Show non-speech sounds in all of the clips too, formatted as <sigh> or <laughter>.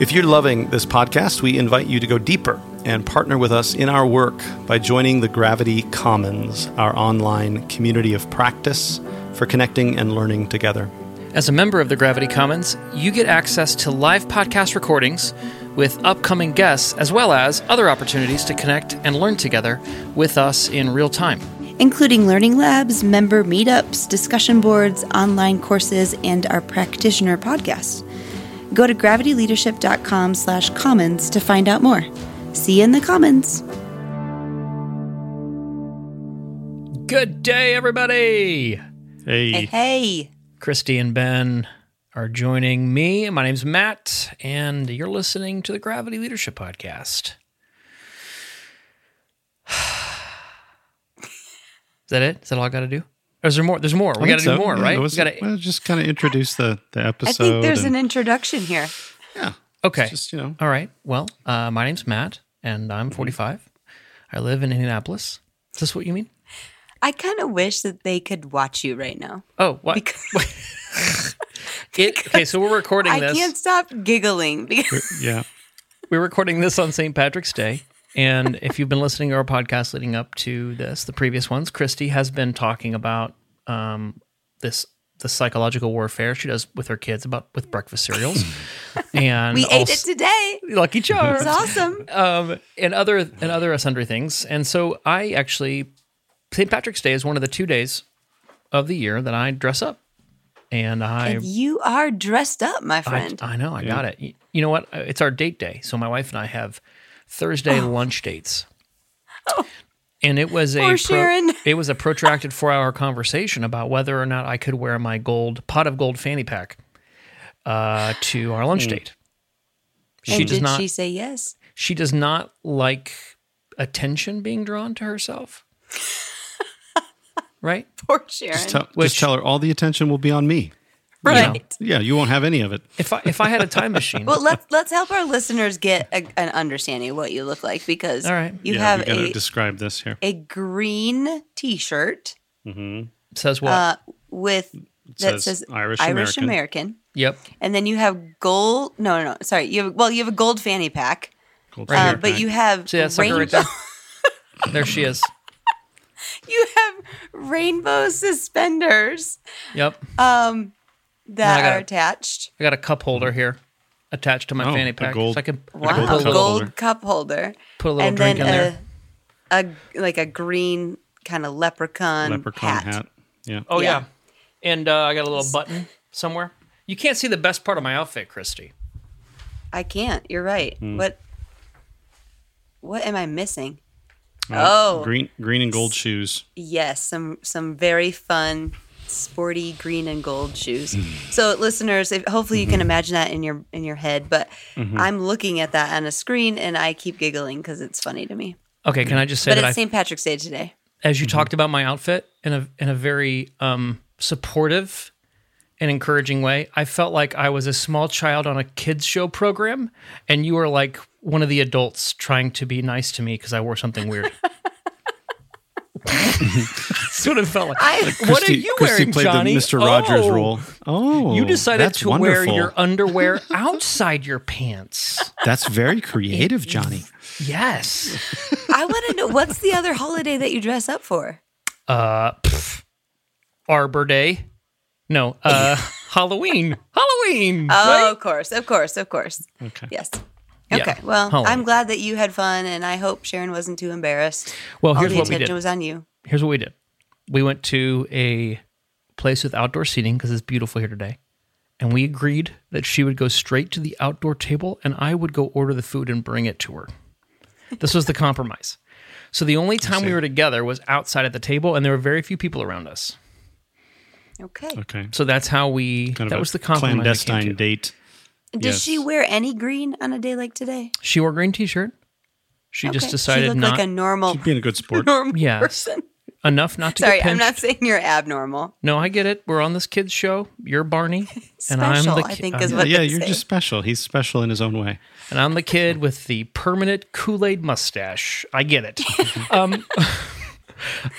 If you're loving this podcast, we invite you to go deeper and partner with us in our work by joining the Gravity Commons, our online community of practice for connecting and learning together. As a member of the Gravity Commons, you get access to live podcast recordings with upcoming guests, as well as other opportunities to connect and learn together with us in real time. including learning labs, member meetups, discussion boards, online courses, and our practitioner podcast. Go to gravityleadership.com slash commons to find out more. See you in the commons. Good day, everybody! Hey, Hey, hey. Christy and Ben are joining me. My name's Matt, and you're listening to the Gravity Leadership Podcast. <sighs> Is that it? Is that all I got to do? Or is there more? There's more. We got to think do more, Yeah, right? it We got to. well, just kind of introduce the, the episode. I think there's and- an introduction here. yeah. Okay. Just you know, All right. Well, uh, my name's Matt, and I'm 45. I live in Indianapolis. Is this what you mean? I kind of wish that they could watch you right now. Oh, what? Because <laughs> <laughs> It, okay, so we're recording I this. I can't stop giggling because yeah. We're recording this on St. Patrick's Day. And if you've been listening to our podcast leading up to this, the previous ones, Christy has been talking about um, this the psychological warfare she does with her kids about with breakfast cereals. <laughs> and we ate it today. Lucky Charms. It's awesome. um, and other and other sundry things. And so I actually St. Patrick's Day is one of the two days of the year that I dress up, and I And you are dressed up, my friend. I know I got it. You, you know what? It's our date day. So my wife and I have Thursday lunch dates. <laughs> And it was a Oh. Poor Sharon. <laughs> it was a protracted four hour conversation about whether or not I could wear my gold pot of gold fanny pack uh, to our lunch date. She and does did not she say yes? she does not like attention being drawn to herself. <laughs> right? Poor Sharon. Just tell, Which- just tell her all the attention will be on me. Right. Yeah, you won't have any of it. If I if I had a time machine, <laughs> Well, let's let's help our listeners get a, an understanding of what you look like because All right. you yeah, have we a, describe this here. a green T-shirt says what? uh, with that says says Irish Irish American. American. yep. And then you have gold. No, no, no. Sorry. You have well, you have a gold fanny pack Gold Right Uh, here. but you have See that sucker right rainbow. there? <laughs> there she is. you have rainbow suspenders Yep. um, I that are it. attached. I got a cup holder here attached to my Oh, fanny a pack. gold- so I can Wow, gold gold, cup holder. cup holder, put a little and drink then in there. a, a like a green kind of leprechaun, Leprechaun hat. hat. Yeah. Oh yeah. yeah. And uh, I got a little button somewhere. You can't see the best part of my outfit, Christy. I can't. You're right. Hmm. What? What am I missing? Uh, oh, green green and gold shoes. yes, some some very fun, sporty green and gold shoes. Hmm. so, listeners, if, hopefully you Mm-hmm. can imagine that in your in your head. But I'm looking at that on a screen and I keep giggling because it's funny to me. Okay, can I just say But that it's St. Patrick's Day today. as you talked about my outfit in a in a very um, supportive and encouraging way, I felt like I was a small child on a kids show program, and you were like one of the adults trying to be nice to me because I wore something weird. <laughs> That's what it felt like. I- what are you Christy wearing, played Johnny? the Mr. Rogers Oh, role. Oh, You decided that's to wonderful. wear your underwear outside your pants. <laughs> That's very creative, Johnny. Yes. I want to know what's the other holiday that you dress up for? Uh, pff, Arbor Day. No, uh, <laughs> Halloween. Halloween. Oh, right? of course, of course, of course. Okay. Yes. Yeah, Okay. Well, Halloween. I'm glad that you had fun, and I hope Sharon wasn't too embarrassed. Well, All here's the what we did. was on you. Here's what we did. We went to a place with outdoor seating because it's beautiful here today. And we agreed that she would go straight to the outdoor table and I would go order the food and bring it to her. This was the <laughs> compromise. So the only time we were together was outside at the table and there were very few people around us. Okay. Okay. So that's how we, Kind of that a was the compromise. we clandestine date. Does Yes. she wear any green on a day like today? She wore a green t-shirt. She just decided she looked not like a normal, Being a good <laughs> sport. normal Yes. person. enough not to Sorry, get I'm not saying you're abnormal. No, I get it. We're on this kids show. You're Barney, <laughs> and I'm Special, the I ki- think I'm is what yeah, you're say. just special. He's special in his own way. and I'm the kid with the permanent Kool Aid mustache. I get it. <laughs> um,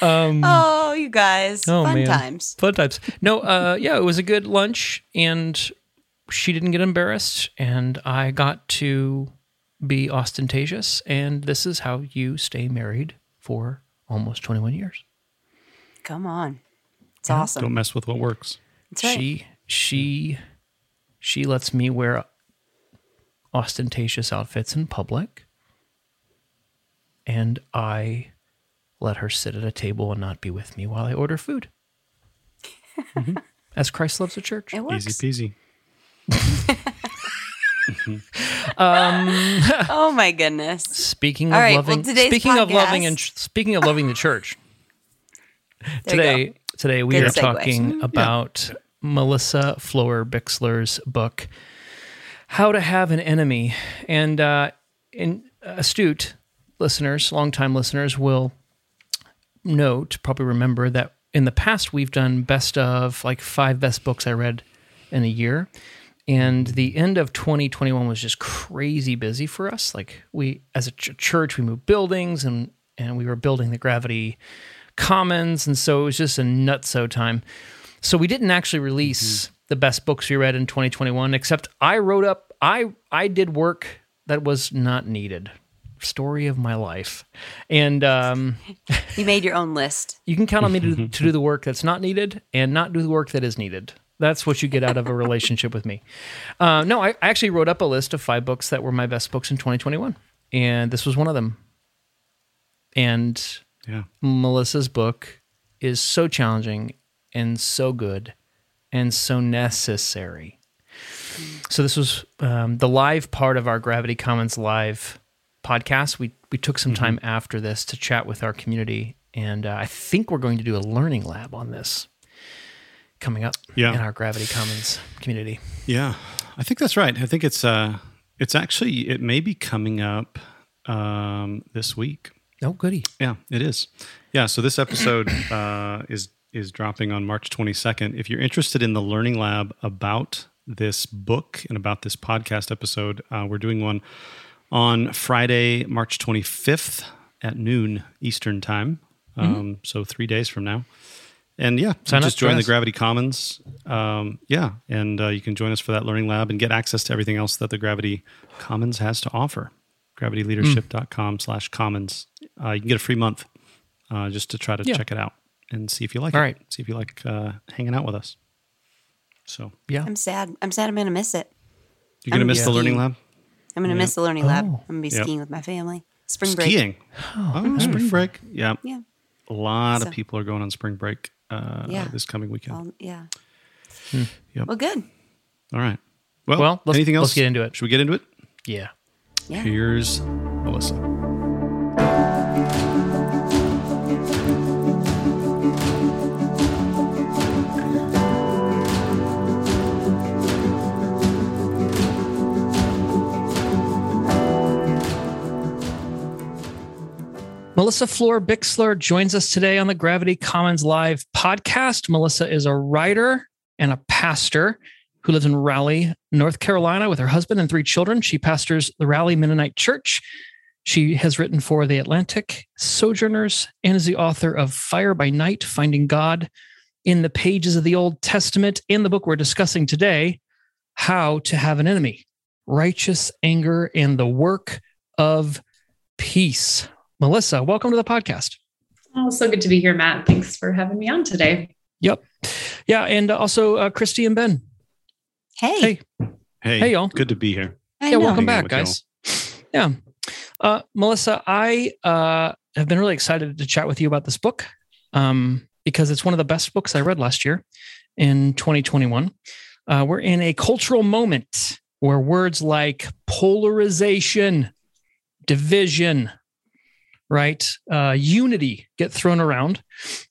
Oh, you guys, oh fun man, times. fun times. No, uh, yeah, it was a good lunch, and she didn't get embarrassed, and I got to be ostentatious, and this is how you stay married for almost 21 years. Come on, it's awesome. Don't mess with what works. That's right. She she she lets me wear ostentatious outfits in public. And I let her sit at a table and not be with me while I order food. <laughs> Mm-hmm. As Christ loves the church. it works. Easy peasy. Oh my goodness. Speaking of All right, well, loving today's speaking of loving podcast- and speaking of loving the church. Today today we Good are segue. talking about Melissa Florer-Bixler's book How to Have an Enemy and uh in astute listeners, longtime listeners will note, probably remember that in the past we've done best of like five best books I read in a year. And the end of 2021 was just crazy busy for us. Like we, as a ch- church, we moved buildings and and we were building the Gravity Commons, and so it was just a nutso time. So we didn't actually release the best books we read in 2021, except I wrote up. I I did work that was not needed. Story of my life, and um, <laughs> You made your own list. you can count on me to, <laughs> to do the work that's not needed and not do the work that is needed. That's what you get out of a relationship with me. Uh, no, I, I actually wrote up a list of five books that were my best books in 2021, and this was one of them. And Yeah. Melissa's book is so challenging and so good and so necessary. So this was um, the live part of our Gravity Commons live podcast. We we took some time after this to chat with our community, and uh, I think we're going to do a learning lab on this coming up Yeah. in our Gravity Commons community. Yeah, I think that's right. I think it's uh, it's actually it may be coming up um, this week. Oh, goody! Yeah, it is. Yeah, so this episode <coughs> uh, is is dropping on March 22nd. If you're interested in the learning lab about this book and about this podcast episode, uh, we're doing one on Friday, March 25th at noon Eastern time. Um, So three days from now. And yeah, Sign just up, join join the. Gravity Commons. Um, yeah, and uh, you can join us for that learning lab and get access to everything else that the Gravity Commons has to offer. gravityleadership.com slash commons. Uh, you can get a free month uh, just to try to Yeah. check it out and see if you like All it. right. See if you like uh, hanging out with us. So Yeah. I'm sad. I'm sad. I'm gonna miss it. you're going to miss the learning lab? I'm gonna Yeah. miss the learning lab. Oh. I'm gonna be Yep. skiing with my family. Spring break. Skiing. Oh, spring break. Yeah. Yeah. A lot So- of people are going on spring break uh, Yeah. this coming weekend. Well, yeah. Yep. Well, good. All right. Well, Well, let's- anything else? let's get into it. Should we get into it? Yeah. Yeah. Here's Melissa. Melissa Florer-Bixler joins us today on the Gravity Commons Live podcast. Melissa is a writer and a pastor who lives in Raleigh, North Carolina, with her husband and three children. She pastors the Raleigh Mennonite Church. She has written for The Atlantic, Sojourners, and is the author of Fire by Night Finding God in the Pages of the Old Testament. In the book we're discussing today, How to Have an Enemy Righteous Anger and the Work of Peace. Melissa, welcome to the podcast. Oh, so good to be here, Matt. Thanks for having me on today. Yep. Yeah. And also uh, Christy and Ben. Hey. Hey. Hey, Hey, y'all. Good to be here. I yeah. know. Welcome Hanging out back, with guys. Yeah. Uh, Melissa, I uh, have been really excited to chat with you about this book um, because it's one of the best books I read last year in 2021. Uh, we're in a cultural moment where words like polarization, division, right, uh, unity get thrown around,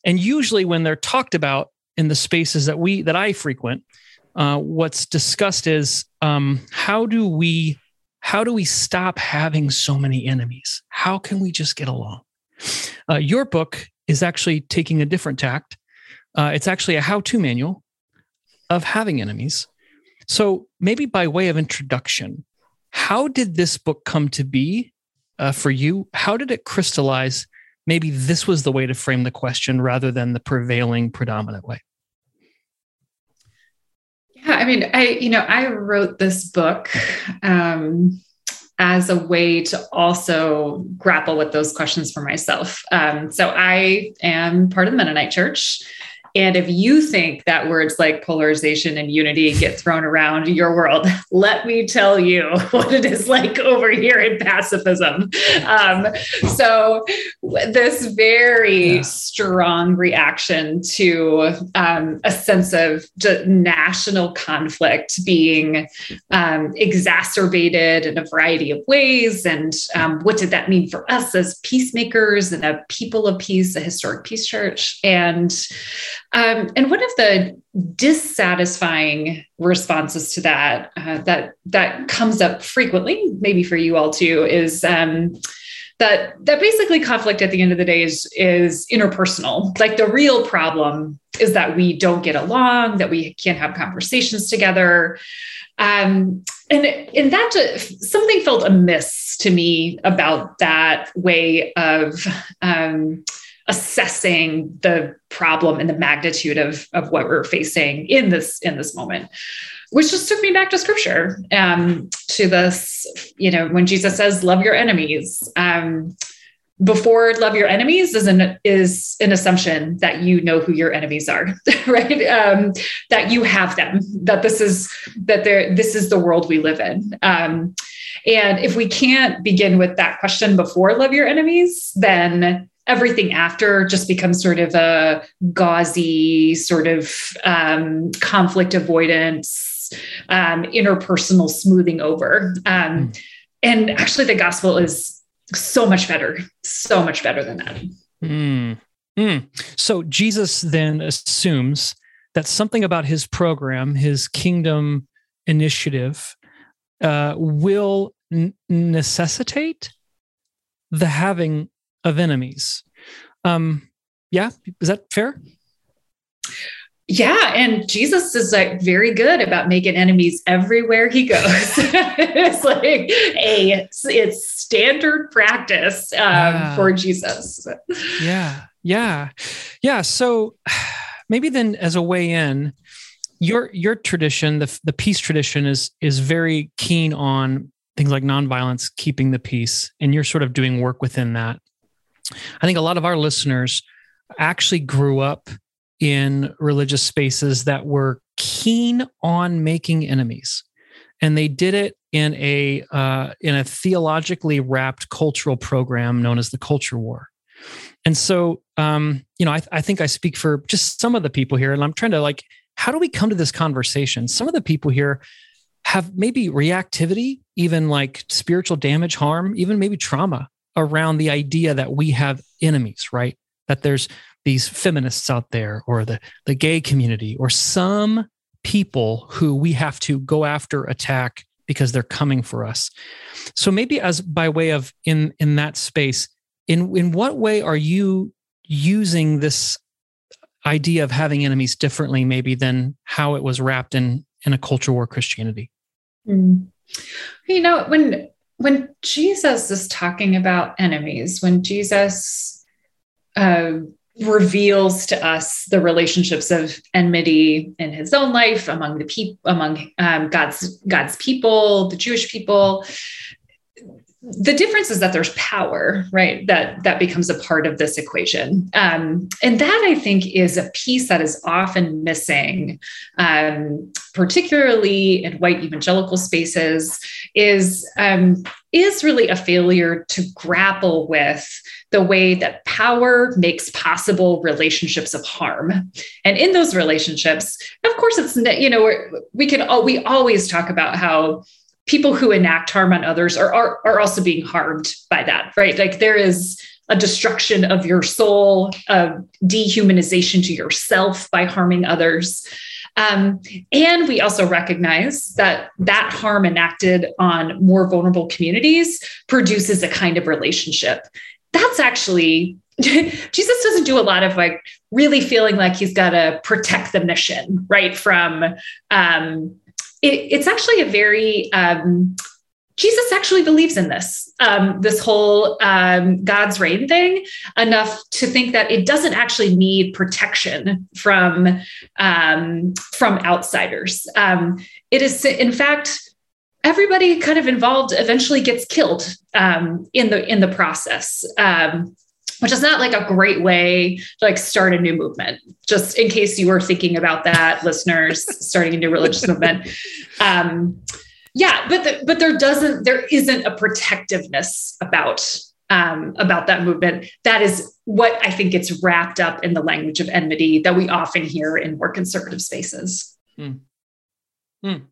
and usually when they're talked about in the spaces that we that I frequent, uh, what's discussed is um, how do we how do we stop having so many enemies? How can we just get along? Uh, your book is actually taking a different tact. Uh, it's actually a how-to manual of having enemies. So maybe by way of introduction, how did this book come to be uh, for you? How did it crystallize? Maybe this was the way to frame the question rather than the prevailing predominant way. Yeah, I mean, I you know, I wrote this book um, as a way to also grapple with those questions for myself. Um, so I am part of the Mennonite Church. And if you think that words like polarization and unity get thrown around your world, <laughs> let me tell you <laughs> what it is like over here in pacifism. Um, so, this very Yeah. strong reaction to um, a sense of national conflict being um, exacerbated in a variety of ways. And um, what did that mean for us as peacemakers and a people of peace, a historic peace church? And um, and one of the dissatisfying responses to that uh, that that comes up frequently, maybe for you all too, is um, that that basically conflict at the end of the day is is interpersonal. Like the real problem is that we don't get along, that we can't have conversations together. Um, and and that something felt amiss to me about that way of um, assessing the problem and the magnitude of, of what we're facing in this in this moment which just took me back to scripture um, to this you know when jesus says love your enemies um, before love your enemies is an is an assumption that you know who your enemies are <laughs> right? Um, that you have them that this is that there this is the world we live in. Um, and if we can't begin with that question before love your enemies then everything after just becomes sort of a gauzy sort of um, conflict avoidance um, interpersonal smoothing over um, and actually the gospel is so much better so much better than that Mm. Mm. So Jesus then assumes that something about his program, his kingdom initiative, uh, will n- necessitate the having of enemies. Um, yeah, is that fair? Yeah, and Jesus is like very good about making enemies everywhere he goes. <laughs> it's like a it's standard practice um, Yeah. for Jesus. Yeah, yeah, yeah. So <sighs> maybe then, as a way in, your your tradition, the the peace tradition, is is very keen on things like nonviolence, keeping the peace, and you're sort of doing work within that. I think a lot of our listeners actually grew up in religious spaces that were keen on making enemies. And they did it in a uh, in a theologically wrapped cultural program known as the culture war. And so um, you know I, I think i speak for just some of the people here and i'm trying to like how do we come to this conversation? Some of the people here have maybe reactivity even like spiritual damage harm even maybe trauma around the idea that we have enemies right? That there's these feminists out there or the the gay community or some people who we have to go after attack because they're coming for us. So maybe as by way of in in that space in in what way are you using this idea of having enemies differently maybe than how it was wrapped in in a culture war christianity? Mm. you know when when jesus is talking about enemies when jesus uh, reveals to us the relationships of enmity in his own life among the people among um, god's god's people the jewish people the difference is that there's power right that that becomes a part of this equation. Um, and that i think is a piece that is often missing um, particularly in white evangelical spaces is um, is really a failure to grapple with the way that power makes possible relationships of harm. And in those relationships of course it's you know we can all we always talk about how people who enact harm on others are, are, are also being harmed by that, right? Like there is a destruction of your soul, a dehumanization to yourself by harming others. Um, and we also recognize that that harm enacted on more vulnerable communities produces a kind of relationship. That's actually, <laughs> Jesus doesn't do a lot of like really feeling like he's got to protect the mission, right? From, um, it, it's actually a very um, Jesus actually believes in this, um, this whole um, God's reign thing, enough to think that it doesn't actually need protection from um, from outsiders. Um, it is, in fact, everybody kind of involved eventually gets killed um, in the in the process. Which is not like a great way to like start a new movement. Just in case you were thinking about that, <laughs> listeners, starting a new religious movement. Um, yeah, but the, but there doesn't there isn't a protectiveness about um, about that movement. That is what I think gets wrapped up in the language of enmity that we often hear in more conservative spaces. Mm. Mm.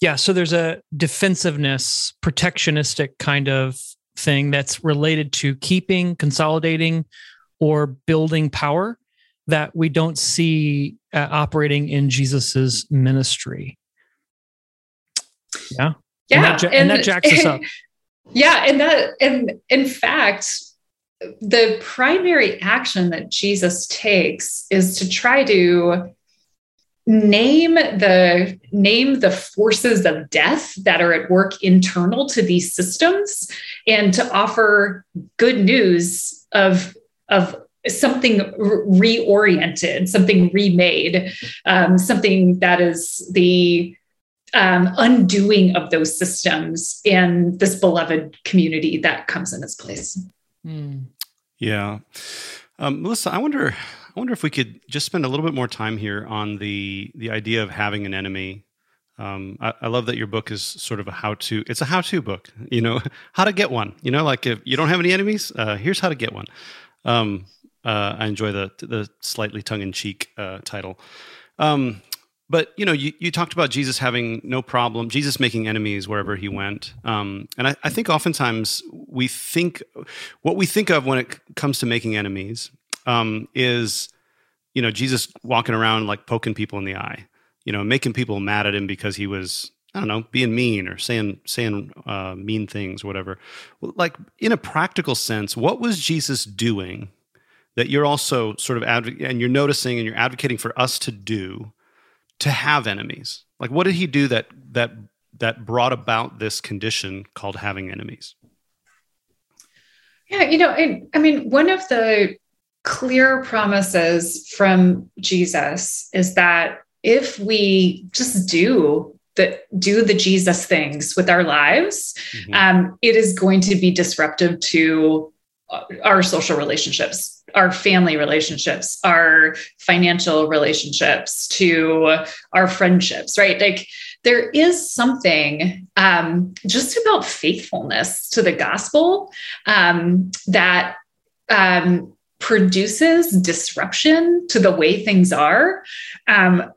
Yeah, so there's a defensiveness, protectionistic kind of thing that's related to keeping, consolidating, or building power that we don't see uh, operating in Jesus's ministry. Yeah. Yeah. And that, and, and that jacks us up. <laughs> Yeah. And that, and in fact, the primary action that Jesus takes is to try to name the name the forces of death that are at work internal to these systems and to offer good news of of something reoriented something remade um, something that is the um, undoing of those systems and this beloved community that comes in its place mm. yeah um, melissa i wonder I wonder if we could just spend a little bit more time here on the the idea of having an enemy. Um, I, I, love that your book is sort of a how to. It's a how to book. You know <laughs> how to get one. You know, like if you don't have any enemies, uh, here's how to get one. Um, uh, I enjoy the the slightly tongue in cheek uh, title. Um, but you know, you, you talked about Jesus having no problem, Jesus making enemies wherever he went, um, and I, I think oftentimes we think what we think of when it comes to making enemies um, is you know Jesus walking around like poking people in the eye, you know, making people mad at him because he was I don't know being mean or saying saying uh, mean things, whatever. Like in a practical sense, what was Jesus doing that you're also sort of adv- and you're noticing and you're advocating for us to do to have enemies? Like what did he do that that that brought about this condition called having enemies? Yeah, you know, I, I mean, one of the clear promises from Jesus is that if we just do the do the Jesus things with our lives, mm-hmm. um, it is going to be disruptive to our social relationships, our family relationships, our financial relationships, to our friendships, right? Like there is something um, just about faithfulness to the gospel um, that um, produces disruption to the way things are. Um,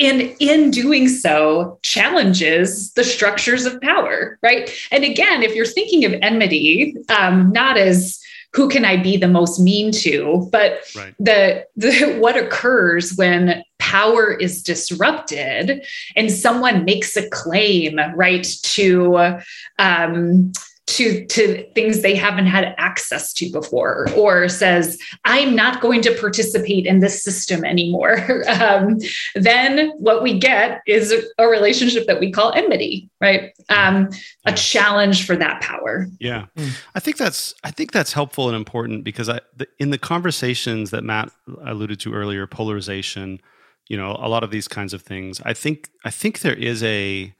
and in doing so, challenges the structures of power, right? And again, if you're thinking of enmity, um, not as who can I be the most mean to? But right. the, the <laughs> what occurs when power is disrupted and someone makes a claim, right, to um, to to things they haven't had access to before or says i'm not going to participate in this system anymore. <laughs> Um, then what we get is a relationship that we call enmity right? Um, a challenge for that power. Yeah. Mm. i think that's i think that's helpful and important because i the, in the conversations that matt alluded to earlier polarization you know a lot of these kinds of things i think i think there is a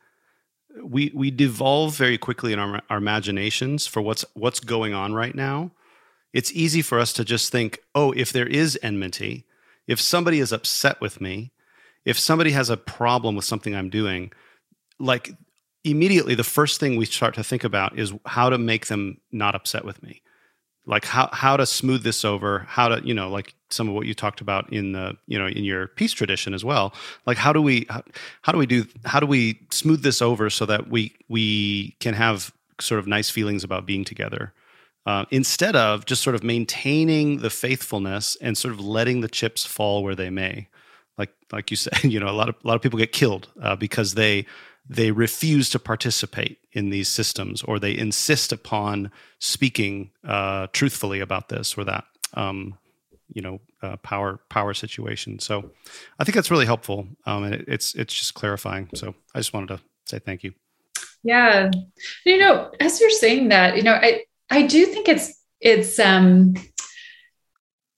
we we devolve very quickly in our, our imaginations for what's what's going on right now. It's easy for us to just think, oh, if there is enmity, if somebody is upset with me, if somebody has a problem with something I'm doing, like immediately the first thing we start to think about is how to make them not upset with me like how how to smooth this over how to you know like some of what you talked about in the you know in your peace tradition as well. Like how do we how, how do we do how do we smooth this over so that we we can have sort of nice feelings about being together? Uh, instead of just sort of maintaining the faithfulness and sort of letting the chips fall where they may. Like like you said <laughs> you know a lot of a lot of people get killed uh, because they they refuse to participate in these systems or they insist upon speaking uh, truthfully about this or that um, you know uh, power power situation. So i think that's really helpful um, and it, it's it's just clarifying. So i just wanted to say thank you. Yeah. You know as you're saying that you know i i do think it's it's um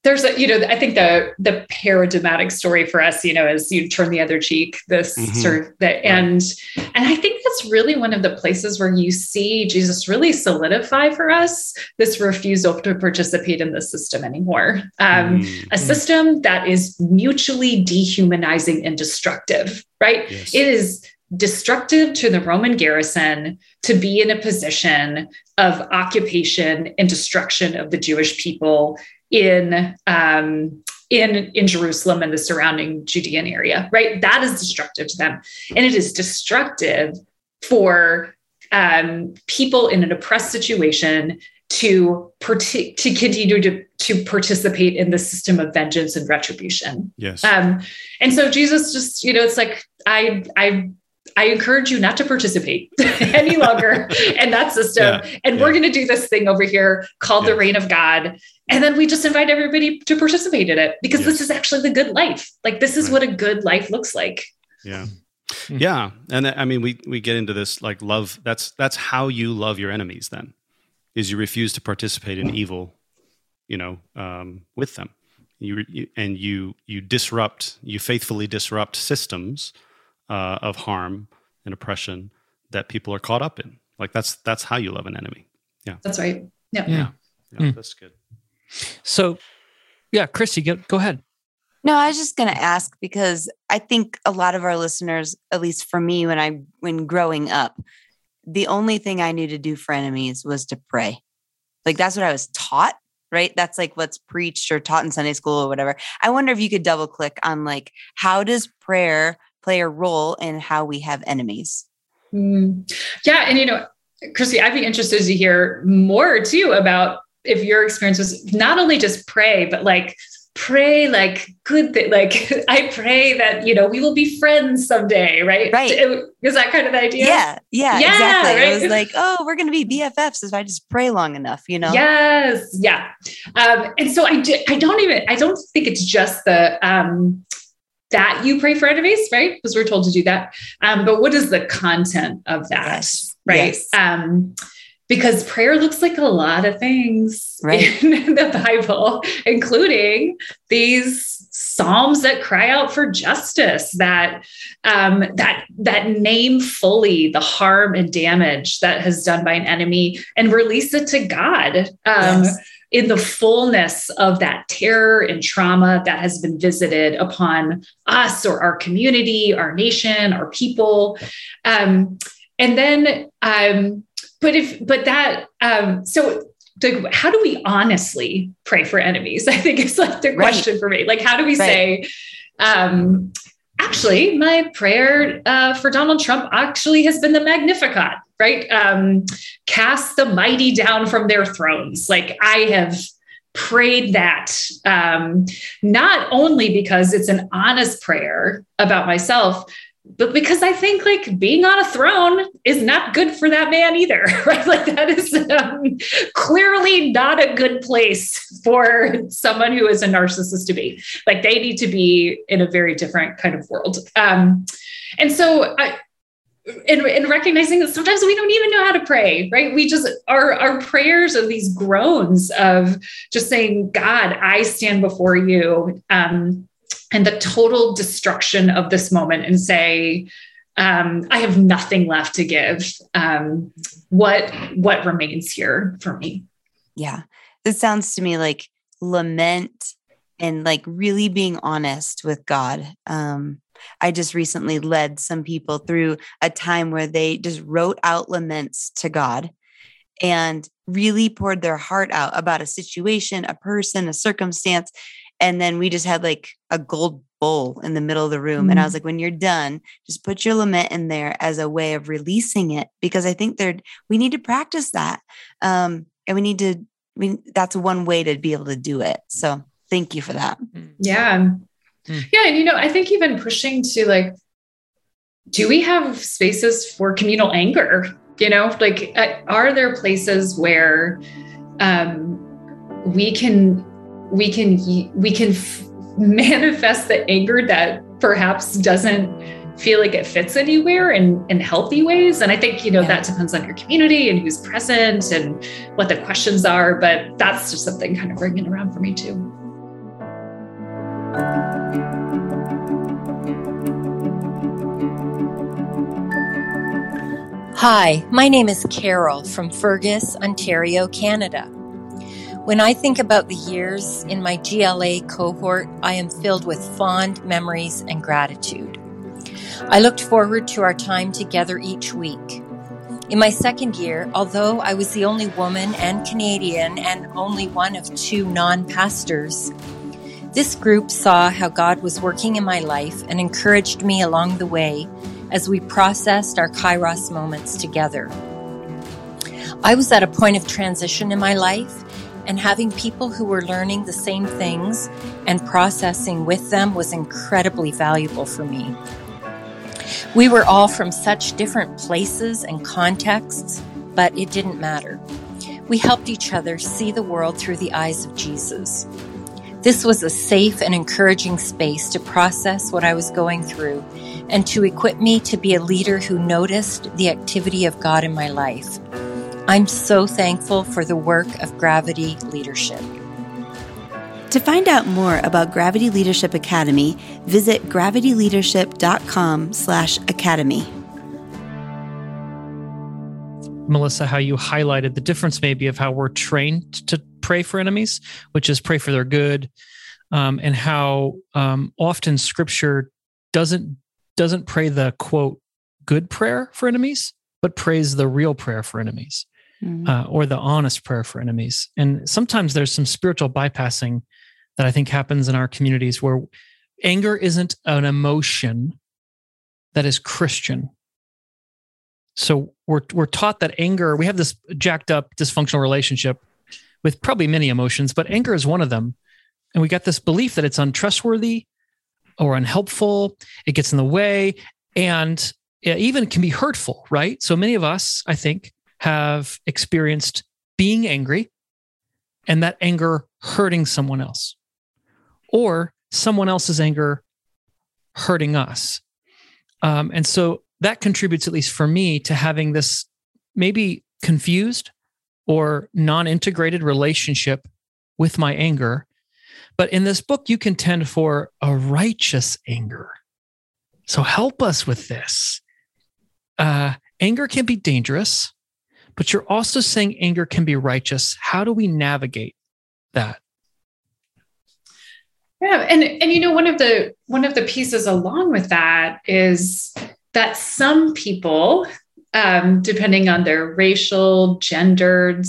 there's a you know i think the the paradigmatic story for us you know is you turn the other cheek this mm-hmm. sort of that right. and and i think that's really one of the places where you see jesus really solidify for us this refusal to participate in the system anymore um, mm-hmm. a system that is mutually dehumanizing and destructive right yes. it is destructive to the Roman garrison to be in a position of occupation and destruction of the Jewish people in um, in in Jerusalem and the surrounding Judean area, right? That is destructive to them, and it is destructive for um, people in an oppressed situation to partic- to continue to to participate in the system of vengeance and retribution. Yes. Um, and so Jesus just, you know, it's like I I I encourage you not to participate <laughs> any longer in that system. Yeah, and yeah. we're going to do this thing over here called the reign of God. And then we just invite everybody to participate in it because yes. this is actually the good life. Like this is right. what a good life looks like. Yeah. Hmm. Yeah. And I mean, we, we get into this like love. That's, that's how you love your enemies then is you refuse to participate in evil, you know, um, with them. You, you, and you, you disrupt, you faithfully disrupt systems uh, of harm and oppression that people are caught up in. Like that's that's how you love an enemy. Yeah, that's right. Yeah, yeah, yeah mm. that's good. So, yeah, Christy, go, go ahead. No, I was just going to ask because I think a lot of our listeners, at least for me, when I when growing up, the only thing I knew to do for enemies was to pray. Like that's what I was taught, right? That's like what's preached or taught in Sunday school or whatever. I wonder if you could double click on like how does prayer play a role in how we have enemies. Mm. Yeah. And, you know, Christy, I'd be interested to hear more too about if your experience was not only just pray, but like pray like good thing like <laughs> i pray that you know we will be friends someday right right is that kind of the idea yeah yeah, yeah exactly right? it was like oh we're gonna be bffs if i just pray long enough you know yes yeah um and so i do, i don't even i don't think it's just the um that you pray for enemies, right? Because we're told to do that. Um, but what is the content of that, yes. right? Yes. Um, because prayer looks like a lot of things Right. <laughs> in the Bible, including these psalms that cry out for justice, that um, that that name fully the harm and damage that has done by an enemy and release it to God. Um, Yes. In the fullness of that terror and trauma that has been visited upon us or our community, our nation, our people. Um, and then, um, but if, but that, um, so like, how do we honestly pray for enemies? <laughs> I think it's like the Right. question for me. Like, how do we Right. say, um, actually, my prayer uh, for Donald Trump actually has been the Magnificat, right? Um, cast the mighty down from their thrones. Like, I have prayed that um, not only because it's an honest prayer about myself, but because I think like being on a throne is not good for that man either, <laughs> right? Like that is um, clearly not a good place for someone who is a narcissist to be. Like they need to be in a very different kind of world. Um, and so I, in, in recognizing that sometimes we don't even know how to pray, right? We just our our prayers are these groans of just saying, God, I stand before you, um, and the total destruction of this moment, and say, um, I have nothing left to give. Um, what what remains here for me? Yeah. This sounds to me like lament and like really being honest with God. Um, I just recently led some people through a time where they just wrote out laments to God and really poured their heart out about a situation, a person, a circumstance. And then we just had like a gold bowl in the middle of the room. And I was like, when you're done, just put your lament in there as a way of releasing it because I think there we need to practice that. Um, and we need to we that's one way to be able to do it. So thank you for that. Yeah. Hmm. Yeah. And, you know, I think even pushing to like, do we have spaces for communal anger? You know, like, uh, are there places where um, we can, we can, we can f- manifest the anger that perhaps doesn't feel like it fits anywhere in, in healthy ways? And I think, you know, Yeah. that depends on your community and who's present and what the questions are. But that's just something kind of bringing around for me too. Hi, my name is Carol from Fergus, Ontario, Canada. When I think about the years in my GLA cohort, I am filled with fond memories and gratitude. I looked forward to our time together each week. In my second year, although I was the only woman and Canadian and only one of two non pastors, this group saw how God was working in my life and encouraged me along the way as we processed our Kairos moments together. I was at a point of transition in my life, and having people who were learning the same things and processing with them was incredibly valuable for me. We were all from such different places and contexts, but it didn't matter. We helped each other see the world through the eyes of Jesus. This was a safe and encouraging space to process what I was going through and to equip me to be a leader who noticed the activity of God in my life. I'm so thankful for the work of Gravity Leadership. To find out more about Gravity Leadership Academy, visit gravityleadership.com slash academy. Melissa, how you highlighted the difference maybe of how we're trained to pray for enemies, which is pray for their good, um, and how um, often Scripture doesn't doesn't pray the quote good prayer for enemies, but prays the real prayer for enemies Mhm. uh, or the honest prayer for enemies. And sometimes there's some spiritual bypassing that I think happens in our communities where anger isn't an emotion that is Christian. So we're we're taught that anger, we have this jacked up dysfunctional relationship with probably many emotions, but anger is one of them. And we got this belief that it's untrustworthy or unhelpful, it gets in the way, and it even can be hurtful, right? So many of us, I think, have experienced being angry and that anger hurting someone else or someone else's anger hurting us. Um, and so that contributes, at least for me, to having this maybe confused or non integrated relationship with my anger. But in this book, you contend for a righteous anger. So help us with this. Uh, anger can be dangerous, but you're also saying anger can be righteous. How do we navigate that? Yeah, and and you know one of the one of the pieces along with that is that some people, um, depending on their racial, gendered,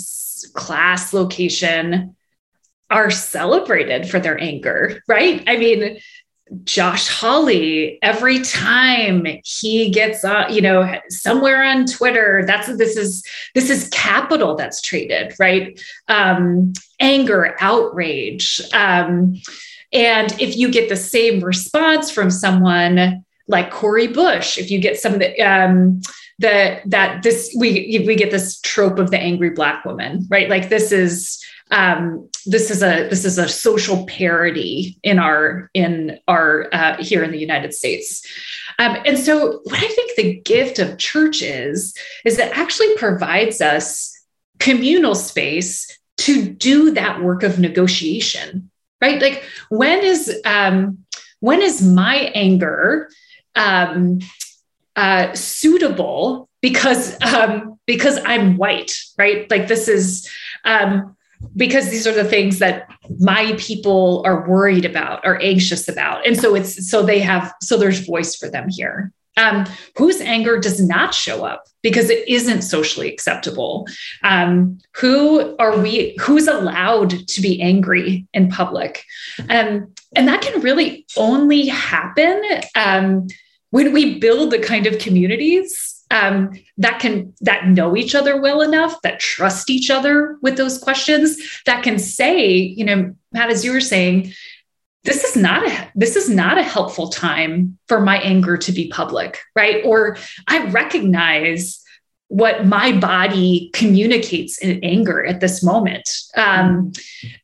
class, location, are celebrated for their anger, right? I mean, Josh Hawley, every time he gets on, you know, somewhere on Twitter, that's this is this is capital that's traded, right? Um, anger, outrage. Um, and if you get the same response from someone like Cori Bush, if you get some of the um, the that this we we get this trope of the angry black woman, right? Like this is um, this is a this is a social parody in our in our uh, here in the United States. Um, and so, what I think the gift of church is is it actually provides us communal space to do that work of negotiation, right? Like when is um, when is my anger um, uh, suitable because um, because I'm white, right? Like this is um, because these are the things that my people are worried about are anxious about. And so it's so they have so there's voice for them here. Um, whose anger does not show up because it isn't socially acceptable? Um, who are we who's allowed to be angry in public? Um, and that can really only happen um, when we build the kind of communities um, that can that know each other well enough that trust each other with those questions that can say you know matt as you were saying this is not a this is not a helpful time for my anger to be public right? Or i recognize what my body communicates in anger at this moment. Um,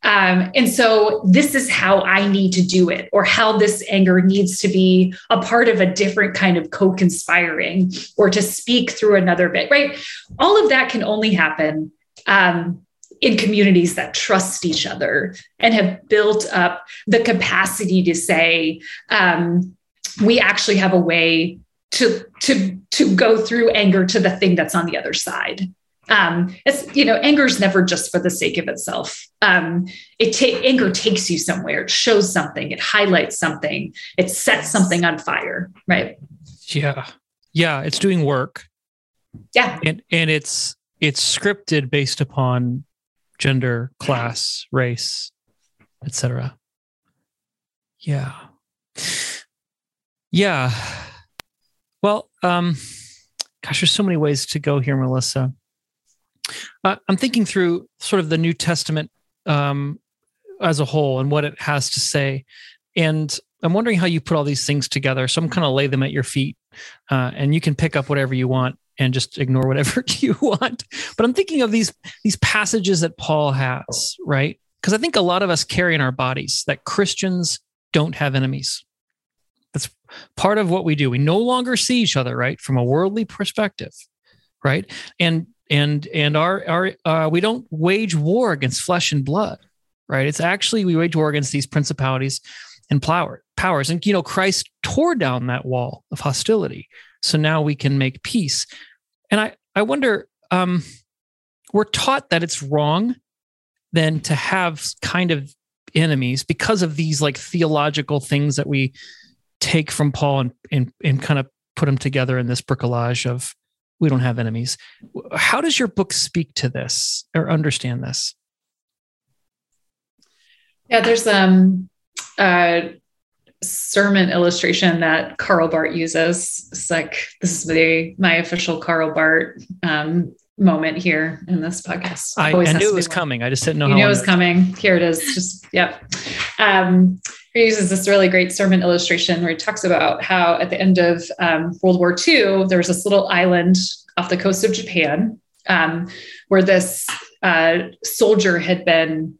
um, and so this is how I need to do it, or how this anger needs to be a part of a different kind of co conspiring or to speak through another bit, right? All of that can only happen. Um, in communities that trust each other and have built up the capacity to say, um, we actually have a way to to to go through anger to the thing that's on the other side. Um it's you know anger is never just for the sake of itself. Um it anger takes you somewhere. It shows something. It highlights something. It sets something on fire right? Yeah. Yeah it's doing work. Yeah. And and it's it's scripted based upon gender class race etc yeah. Yeah well, um, gosh, there's so many ways to go here, Melissa. Uh, I'm thinking through sort of the New Testament um, as a whole and what it has to say. And I'm wondering how you put all these things together. So I'm kind of lay them at your feet, uh, and you can pick up whatever you want and just ignore whatever <laughs> you want. But I'm thinking of these these passages that Paul has, right? Because I think a lot of us carry in our bodies that Christians don't have enemies. That's part of what we do. We no longer see each other, right, from a worldly perspective, right? And and and our our uh, we don't wage war against flesh and blood, right? It's actually we wage war against these principalities and power powers. And you know, Christ tore down that wall of hostility, so now we can make peace. And I I wonder, um, we're taught that it's wrong then to have kind of enemies because of these like theological things that we take from Paul and, and, and kind of put them together in this bricolage of we don't have enemies. How does your book speak to this or understand this? Yeah, there's um a sermon illustration that Karl Barth uses. It's like this is the my official Karl Barth um, moment here in this podcast. I, I knew it was coming. I just didn't know. You knew it was coming. Here it is. Just yep. Um, he uses this really great sermon illustration where he talks about how at the end of um, World War II, there was this little island off the coast of Japan um, where this uh, soldier had been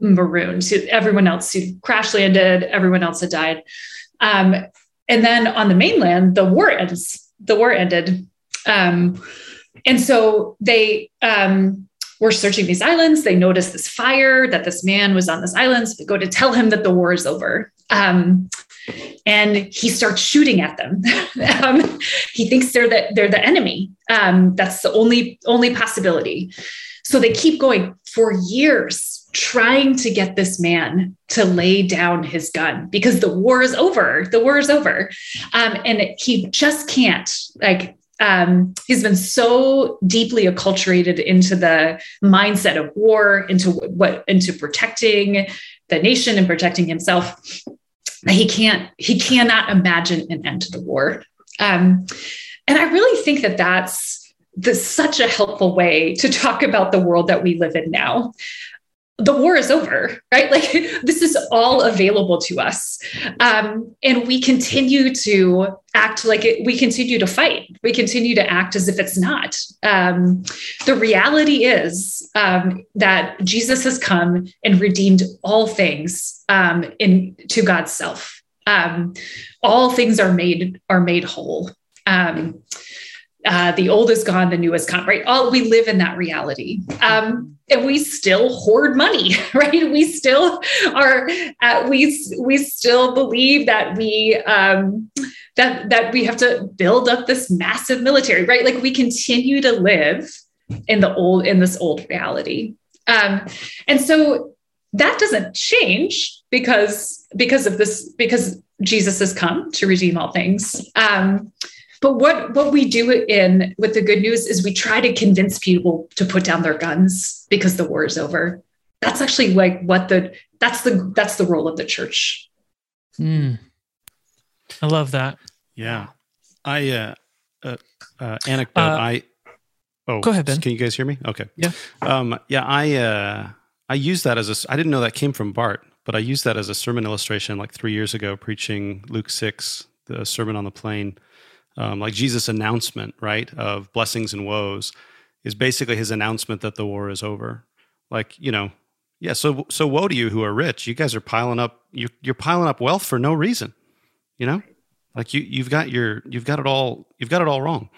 marooned. So everyone else who crash landed, everyone else had died. Um, and then on the mainland, the war ends. The war ended. Um, and so they um, were searching these islands. They noticed this fire that this man was on this island. So they go to tell him that the war is over. Um, and he starts shooting at them. <laughs> um, he thinks they're the, they're the enemy. Um, that's the only only possibility. So they keep going for years, trying to get this man to lay down his gun because the war is over. The war is over, um, and he just can't. Like um, he's been so deeply acculturated into the mindset of war, into what, into protecting the nation and protecting himself. That he can't, he cannot imagine an end to the war. Um, and I really think that that's the, such a helpful way to talk about the world that we live in now the war is over, right? Like <laughs> this is all available to us. Um, and we continue to act like it, we continue to fight. We continue to act as if it's not. Um, the reality is um, that Jesus has come and redeemed all things um, in to God's self. Um, all things are made are made whole. Uh, the old is gone, the new has come, right? All we live in that reality. Um, and we still hoard money, <laughs> right? We still are, uh, we, we still believe that we, um, that, that we have to build up this massive military, right? Like we continue to live in the old, in this old reality. Um, and so that doesn't change because, because of this, because Jesus has come to redeem all things. Um, but what what we do in with the good news is we try to convince people to put down their guns because the war is over. That's actually like what the that's the that's the role of the church. Mm. I love that. Yeah, I uh, uh, uh anecdote. Uh, I oh, go ahead, Ben. Can you guys hear me? Okay. Yeah. Um. Yeah. I uh. I use that as a. I didn't know that came from Barth, but I used that as a sermon illustration like three years ago, preaching Luke six, the Sermon on the Plain um, like Jesus' announcement, right, of blessings and woes, is basically his announcement that the war is over. Like, you know, yeah. So, so woe to you who are rich. You guys are piling up. You, you're piling up wealth for no reason. You know, like you, you've got your, you've got it all. You've got it all wrong.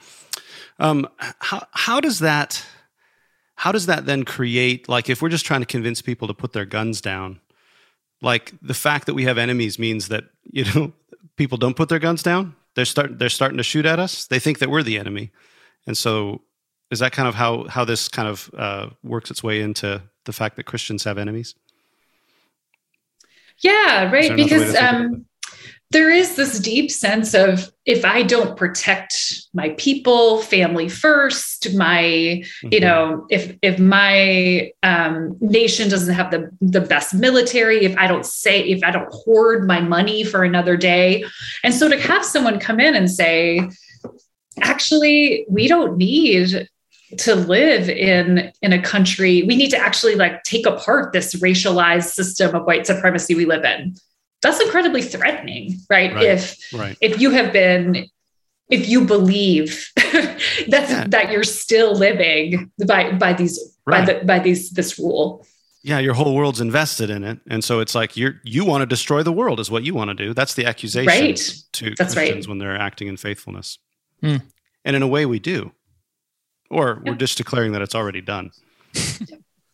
Um, how how does that, how does that then create? Like, if we're just trying to convince people to put their guns down, like the fact that we have enemies means that you know <laughs> people don't put their guns down they're start they're starting to shoot at us. They think that we're the enemy, and so is that kind of how how this kind of uh, works its way into the fact that Christians have enemies? Yeah, right. Because um, there is this deep sense of if I don't protect my people, family first, my, mm-hmm. you know, if if my um, nation doesn't have the the best military, if I don't say, if I don't hoard my money for another day, and so to have someone come in and say, actually, we don't need to live in in a country we need to actually like take apart this racialized system of white supremacy we live in that's incredibly threatening, right? right. If right. if you have been if you believe <laughs> that yeah. that you're still living by by these right. by the by these this rule. Yeah, your whole world's invested in it, and so it's like you're you want to destroy the world is what you want to do. That's the accusation right. to That's Christians right. when they're acting in faithfulness, hmm. and in a way we do, or yeah. we're just declaring that it's already done.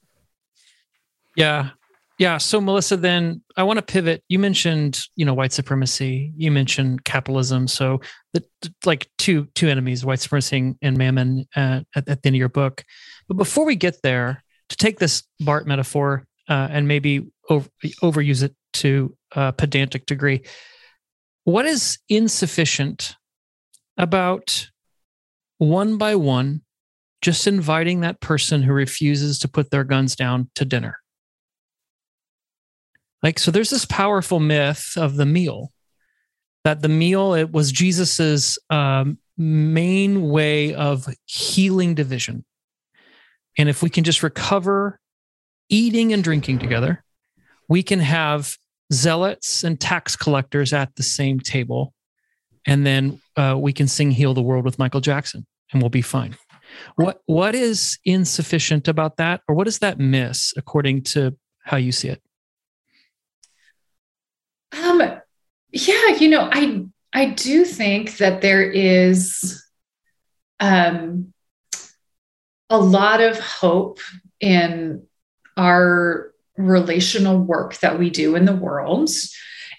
<laughs> yeah, yeah. So Melissa, then I want to pivot. You mentioned, you know, white supremacy. You mentioned capitalism. So the like two two enemies, white supremacy and mammon, uh, at, at, the end of your book. But before we get there, to take this Barth metaphor uh, and maybe over, overuse it to a pedantic degree, what is insufficient about one by one just inviting that person who refuses to put their guns down to dinner? Like, so there's this powerful myth of the meal that the meal, it was Jesus's um, main way of healing division. And if we can just recover eating and drinking together, we can have zealots and tax collectors at the same table. And then uh, we can sing Heal the World with Michael Jackson and we'll be fine. What what is insufficient about that, or what does that miss according to how you see it? Um, yeah, you know, I I do think that there is um, a lot of hope in our relational work that we do in the world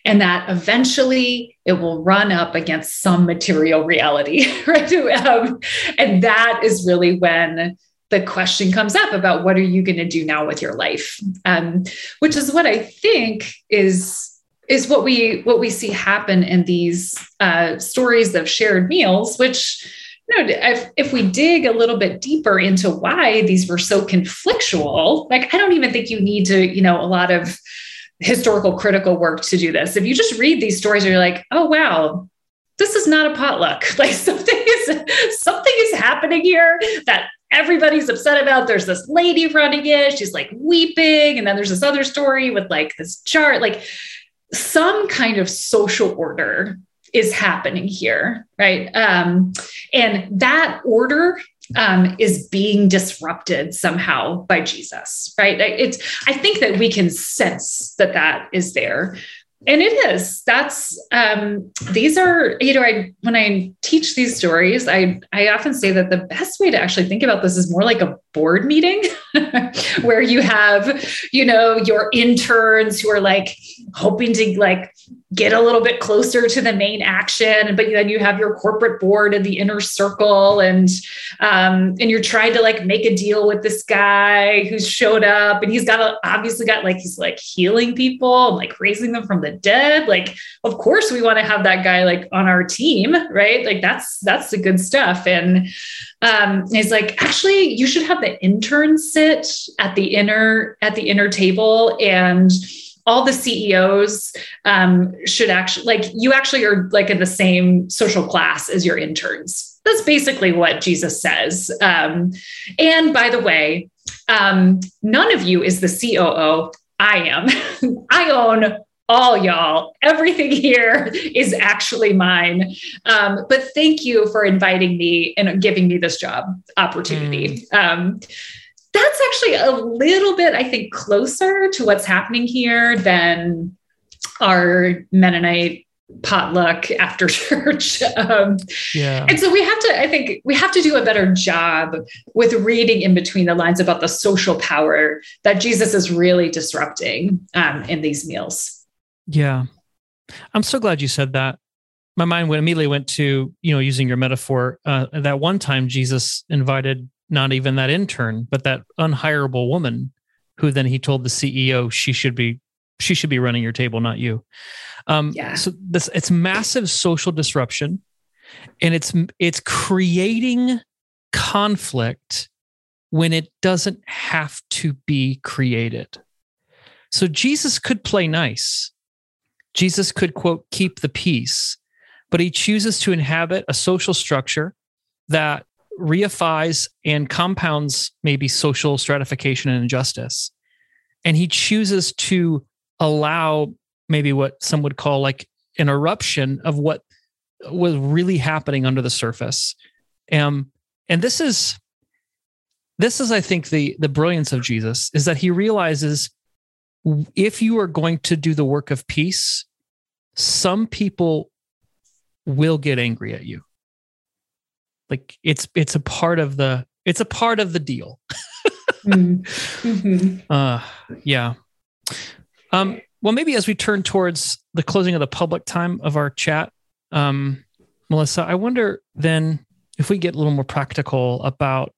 and that eventually it will run up against some material reality <laughs> right? Um, and that is really when the question comes up about what are you going to do now with your life? Um, which is what i think is is what we what we see happen in these uh, stories of shared meals which you know if, if we dig a little bit deeper into why these were so conflictual like i don't even think you need to you know a lot of historical critical work to do this if you just read these stories you're like oh wow this is not a potluck <laughs> like something is something is happening here that everybody's upset about. There's this lady running it. She's like weeping. And then there's this other story with like this chart, like some kind of social order is happening here. Right. Um, and that order um, is being disrupted somehow by Jesus, right? It's, I think that we can sense that that is there and it is that's um, these are you know i when i teach these stories i i often say that the best way to actually think about this is more like a board meeting <laughs> where you have you know your interns who are like hoping to like get a little bit closer to the main action but then you have your corporate board in the inner circle and um, and you're trying to like make a deal with this guy who's showed up and he's got a, obviously got like he's like healing people and like raising them from the dead. Like of course we want to have that guy like on our team right? Like that's that's the good stuff. And um, he's like actually you should have the interns sit at the inner at the inner table and all the CEOs um, should actually like you actually are like in the same social class as your interns. That's basically what Jesus says. Um, and by the way, um, none of you is the COO. I am. <laughs> I own all y'all. Everything here is actually mine. Um, but thank you for inviting me and giving me this job opportunity. Mm. Um, that's actually a little bit, I think, closer to what's happening here than our Mennonite potluck after <laughs> church. Um, yeah. And so we have to, I think, we have to do a better job with reading in between the lines about the social power that Jesus is really disrupting um, in these meals. Yeah. I'm so glad you said that. My mind went immediately went to, you know, using your metaphor, uh, that one time Jesus invited not even that intern, but that unhireable woman who then he told the CEO she should be she should be running your table, not you. Um, yeah. So this it's massive social disruption, and it's it's creating conflict when it doesn't have to be created. So Jesus could play nice. Jesus could quote keep the peace, but he chooses to inhabit a social structure that reifies and compounds maybe social stratification and injustice. And he chooses to allow maybe what some would call like an eruption of what was really happening under the surface. Um, and this is this is, I think, the the brilliance of Jesus is that he realizes if you are going to do the work of peace, some people will get angry at you. Like it's it's a part of the it's a part of the deal. Mm-hmm. uh yeah. Um well maybe as we turn towards the closing of the public time of our chat um melissa i wonder then if we get a little more practical about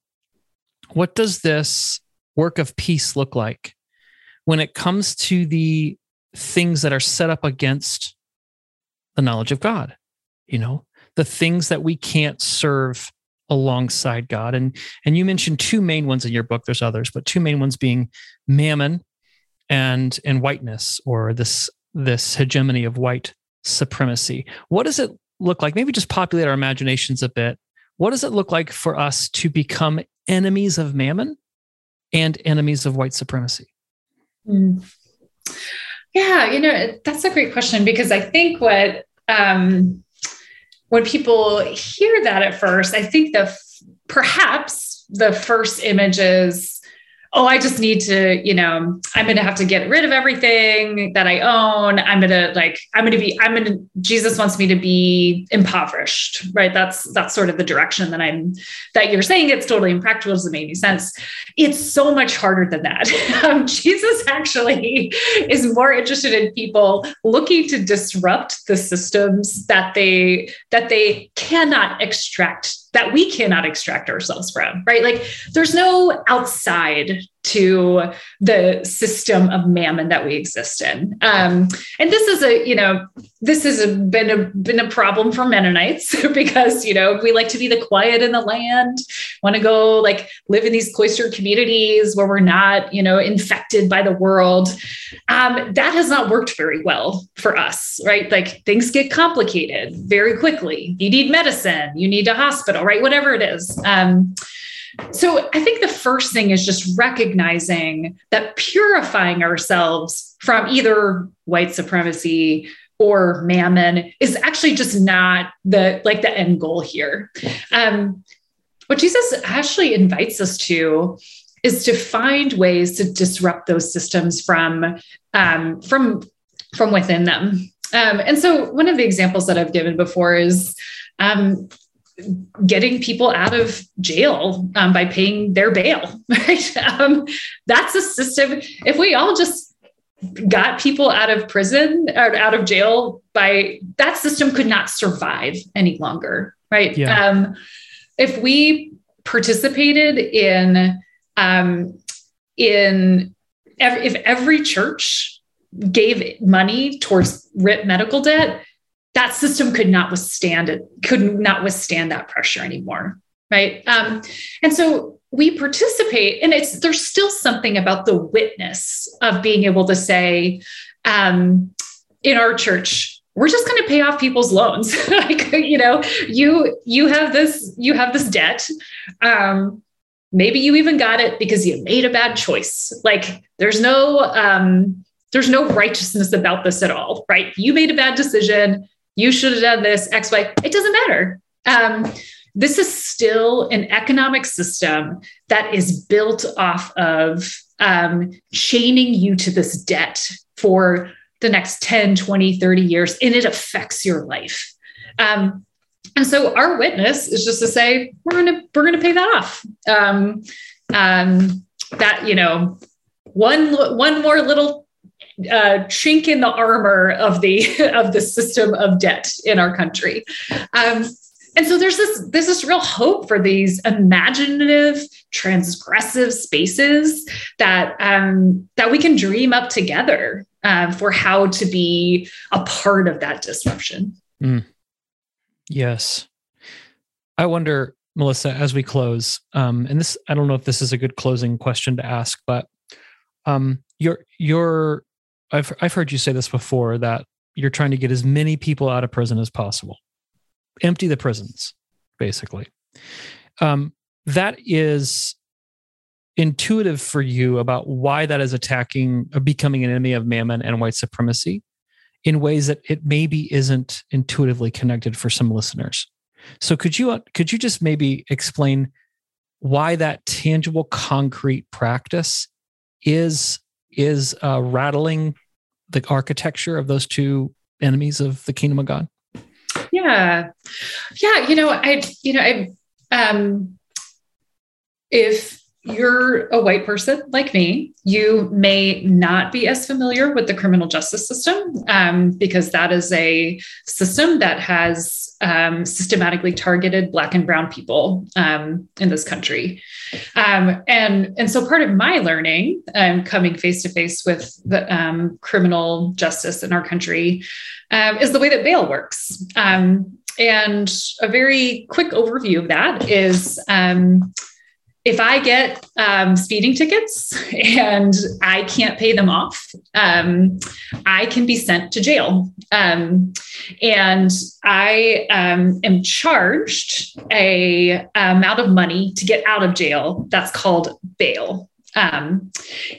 what does this work of peace look like when it comes to the things that are set up against the knowledge of god you know the things that we can't serve alongside God. And and you mentioned two main ones in your book. There's others, but two main ones being mammon and and whiteness, or this this hegemony of white supremacy. What does it look like? Maybe just populate our imaginations a bit. What does it look like for us to become enemies of mammon and enemies of white supremacy? Mm. Yeah, you know, that's a great question because I think what um, when people hear that at first, I think the perhaps the first image is oh, I just need to, you know, I'm going to have to get rid of everything that I own. I'm going to like, I'm going to be, I'm going to, Jesus wants me to be impoverished, right? That's, that's sort of the direction that I'm, that you're saying it's totally impractical. Doesn't make any sense. It's so much harder than that. <laughs> Um, Jesus actually is more interested in people looking to disrupt the systems that they, that they cannot extract that we cannot extract ourselves from, right? Like there's no outside to the system of mammon that we exist in. Um, and this is a, you know, this has been a been a problem for Mennonites <laughs> because you know we like to be the quiet in the land, want to go like live in these cloistered communities where we're not, you know, infected by the world. Um, that has not worked very well for us, right? Like things get complicated very quickly. You need medicine, you need a hospital, right? Whatever it is. Um, so I think the first thing is just recognizing that purifying ourselves from either white supremacy or mammon is actually just not the like the end goal here. Um, what Jesus actually invites us to is to find ways to disrupt those systems from um, from from within them. Um, and so one of the examples that I've given before is um, getting people out of jail um, by paying their bail. <laughs> Right? Um, that's a system. If we all just got people out of prison or out of jail by that system could not survive any longer. Right. Yeah. Um, if we participated in um, in ev- if every church gave money towards RIP medical debt, that system could not withstand it, could not withstand that pressure anymore. Right. Um, and so we participate, and it's there's still something about the witness of being able to say, um, in our church, we're just going to pay off people's loans. <laughs> like, you know, you you have this, you have this debt. Um, maybe you even got it because you made a bad choice. Like there's no um, there's no righteousness about this at all, right? You made a bad decision you should have done this, X, Y. It doesn't matter. Um, this is still an economic system that is built off of um, chaining you to this debt for the next 10, 20, 30 years, and it affects your life. Um, and so our witness is just to say, we're gonna, we're gonna pay that off. Um, um, that, you know, one, one more little uh, chink in the armor of the <laughs> of the system of debt in our country. Um, and so there's this there's this real hope for these imaginative transgressive spaces that um, that we can dream up together uh, for how to be a part of that disruption mm. yes i wonder melissa as we close um, and this i don't know if this is a good closing question to ask but um, your your I've I've heard you say this before that you're trying to get as many people out of prison as possible, empty the prisons, basically. Um, that is intuitive for you about why that is attacking or uh, becoming an enemy of mammon and white supremacy in ways that it maybe isn't intuitively connected for some listeners. So could you uh, could you just maybe explain why that tangible concrete practice is is uh, rattling the architecture of those two enemies of the kingdom of God? Yeah, yeah. You know, I, you know, I, um, if you're a white person like me, you may not be as familiar with the criminal justice system um, because that is a system that has um, systematically targeted Black and Brown people um, in this country. Um, and, and so part of my learning, um, coming face to face with the um, criminal justice in our country, is the way that bail works. and a very quick overview of that is if I get um, speeding tickets <laughs> and I can't pay them off, um, I can be sent to jail. Um, and I um, am charged a amount of money to get out of jail. That's called bail. Um,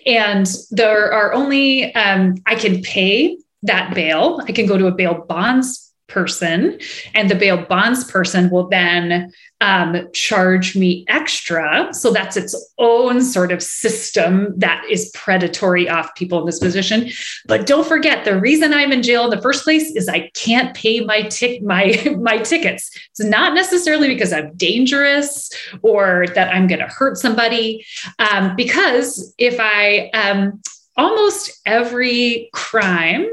and there are only, um, I can pay that bail. I can go to a bail bonds person and the bail bonds person will then um, charge me extra. So that's its own sort of system that is predatory off people in this position. But don't forget the reason i'm in jail in the first place is i can't pay my tick my <laughs> my tickets. It's not necessarily because i'm dangerous or that i'm going to hurt somebody um, because if i um, almost every crime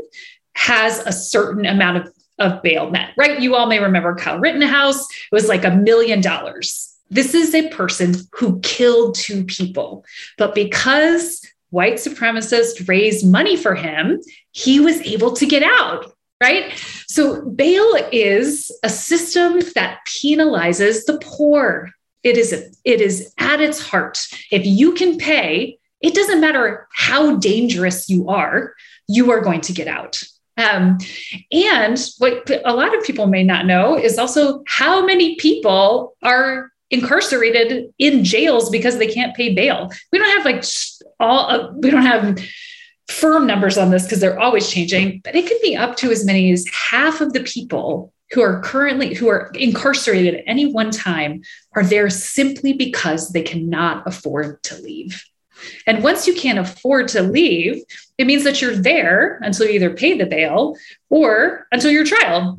has a certain amount of, of bail met, right? You all may remember Kyle Rittenhouse. It was like a million dollars. This is a person who killed two people. But because white supremacists raised money for him, he was able to get out, right? So bail is a system that penalizes the poor. It is, it is at its heart. If you can pay, it doesn't matter how dangerous you are, you are going to get out. Um, and what a lot of people may not know is also how many people are incarcerated in jails because they can't pay bail. We don't have like all, uh, we don't have firm numbers on this because they're always changing, but it could be up to as many as half of the people who are currently who are incarcerated at any one time are there simply because they cannot afford to leave. And once you can't afford to leave, it means that you're there until you either pay the bail or until your trial.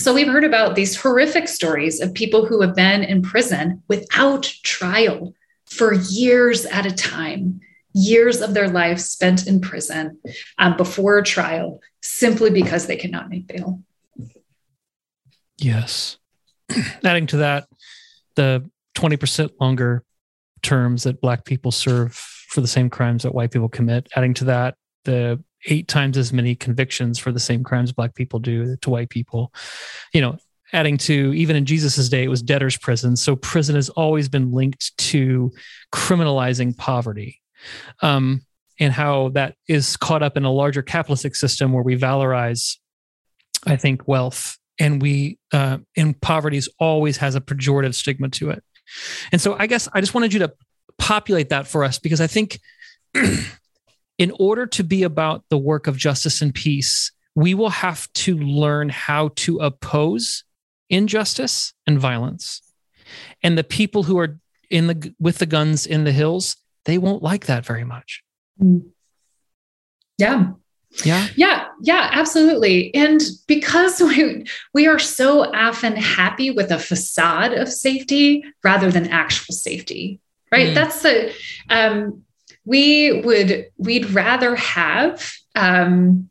So we've heard about these horrific stories of people who have been in prison without trial for years at a time, years of their life spent in prison um, before trial simply because they cannot make bail. Yes. <clears throat> Adding to that, the 20% longer terms that black people serve for the same crimes that white people commit. Adding to that, the eight times as many convictions for the same crimes black people do to white people. You know, adding to even in Jesus's day, it was debtor's prison. So prison has always been linked to criminalizing poverty. Um, and how that is caught up in a larger capitalistic system where we valorize, I think, wealth and we uh, in poverty always has a pejorative stigma to it. And so I guess I just wanted you to populate that for us because I think <clears throat> in order to be about the work of justice and peace, we will have to learn how to oppose injustice and violence. And the people who are in the with the guns in the hills, they won't like that very much. Mm. Yeah. Yeah. Yeah. Yeah, absolutely. And because <laughs> we we are so often happy with a facade of safety rather than actual safety, right? Mm. That's the um we would we'd rather have um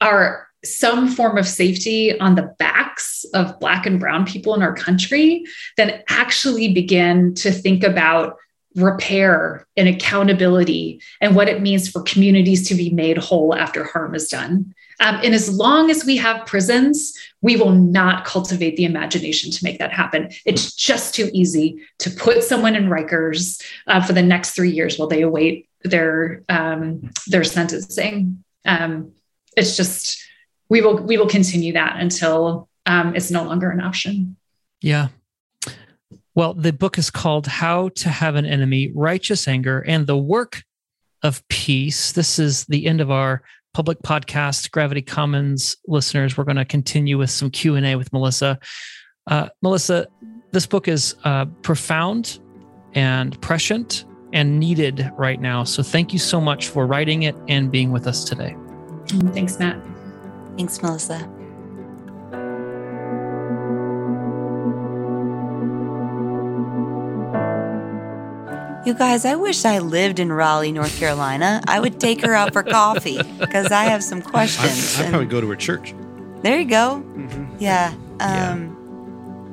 our some form of safety on the backs of black and brown people in our country than actually begin to think about repair and accountability and what it means for communities to be made whole after harm is done. Um, and as long as we have prisons, we will not cultivate the imagination to make that happen. It's just too easy to put someone in Rikers uh, for the next three years while they await their um, their sentencing. Um, it's just we will we will continue that until um, it's no longer an option. Yeah, well, the book is called How to Have an Enemy, Righteous Anger, and the Work of Peace. This is the end of our public podcast, Gravity Commons listeners. We're going to continue with some Q&A with Melissa. Uh, Melissa, this book is uh, profound and prescient and needed right now. So thank you so much for writing it and being with us today. Thanks, Matt. Thanks, Melissa. You guys, I wish I lived in Raleigh, North Carolina. I would take her out for coffee because I have some questions. I'd, I'd probably go to her church. There you go. Mm-hmm. Yeah. Um,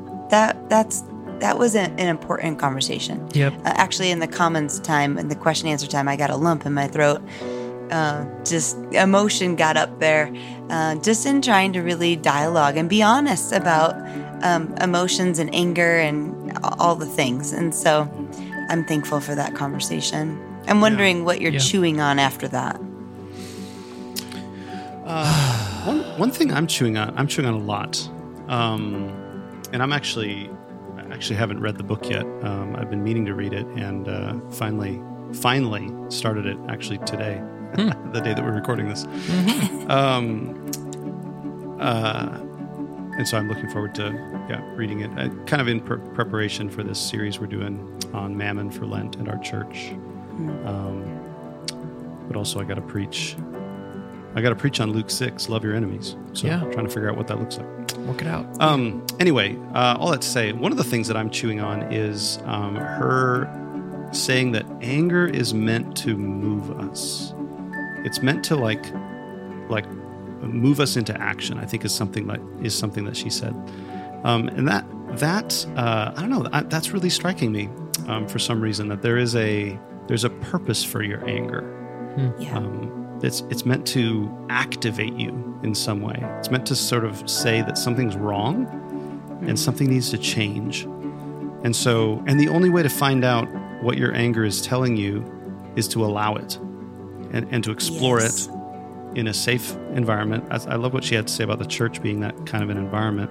yeah. That that's that was an, an important conversation. Yep. Uh, actually, in the comments time, and the question answer time, I got a lump in my throat. Uh, just emotion got up there, uh, just in trying to really dialogue and be honest about um, emotions and anger and all the things. And so, I'm thankful for that conversation. I'm wondering yeah. what you're yeah. chewing on after that. Uh, one, one thing I'm chewing on, I'm chewing on a lot. Um, and I'm actually, I actually haven't read the book yet. Um, I've been meaning to read it and uh, finally, finally started it actually today, hmm. <laughs> the day that we're recording this. Mm-hmm. um, uh, and so I'm looking forward to yeah reading it. Uh, kind of in pre- preparation for this series we're doing on Mammon for Lent at our church. Um, but also, I got to preach. I got to preach on Luke six, love your enemies. So Yeah. trying to figure out what that looks like. Work it out. Um, anyway, uh, all that to say, one of the things that I'm chewing on is um, her saying that anger is meant to move us. It's meant to like, like, move us into action. I think is something like is something that she said, um, and that that uh, I don't know. That, that's really striking me um, for some reason. That there is a there's a purpose for your anger. Yeah. Um, it's it's meant to activate you in some way. It's meant to sort of say that something's wrong and something needs to change. And so, and the only way to find out what your anger is telling you is to allow it and, and to explore Yes. it in a safe environment. I, I love what she had to say about the church being that kind of an environment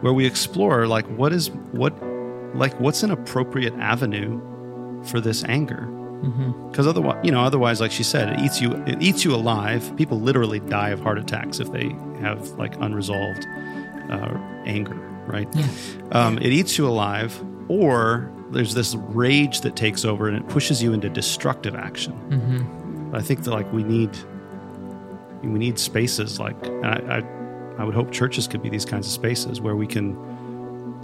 where we explore like what is what like what's an appropriate avenue for this anger? Because otherwise you know otherwise like she said it eats you it eats you alive. People literally die of heart attacks if they have like unresolved uh, anger right? Um, it eats you alive or there's this rage that takes over and it pushes you into destructive action. Mm-hmm. i think that like we need we need spaces like and I, I i would hope churches could be these kinds of spaces where we can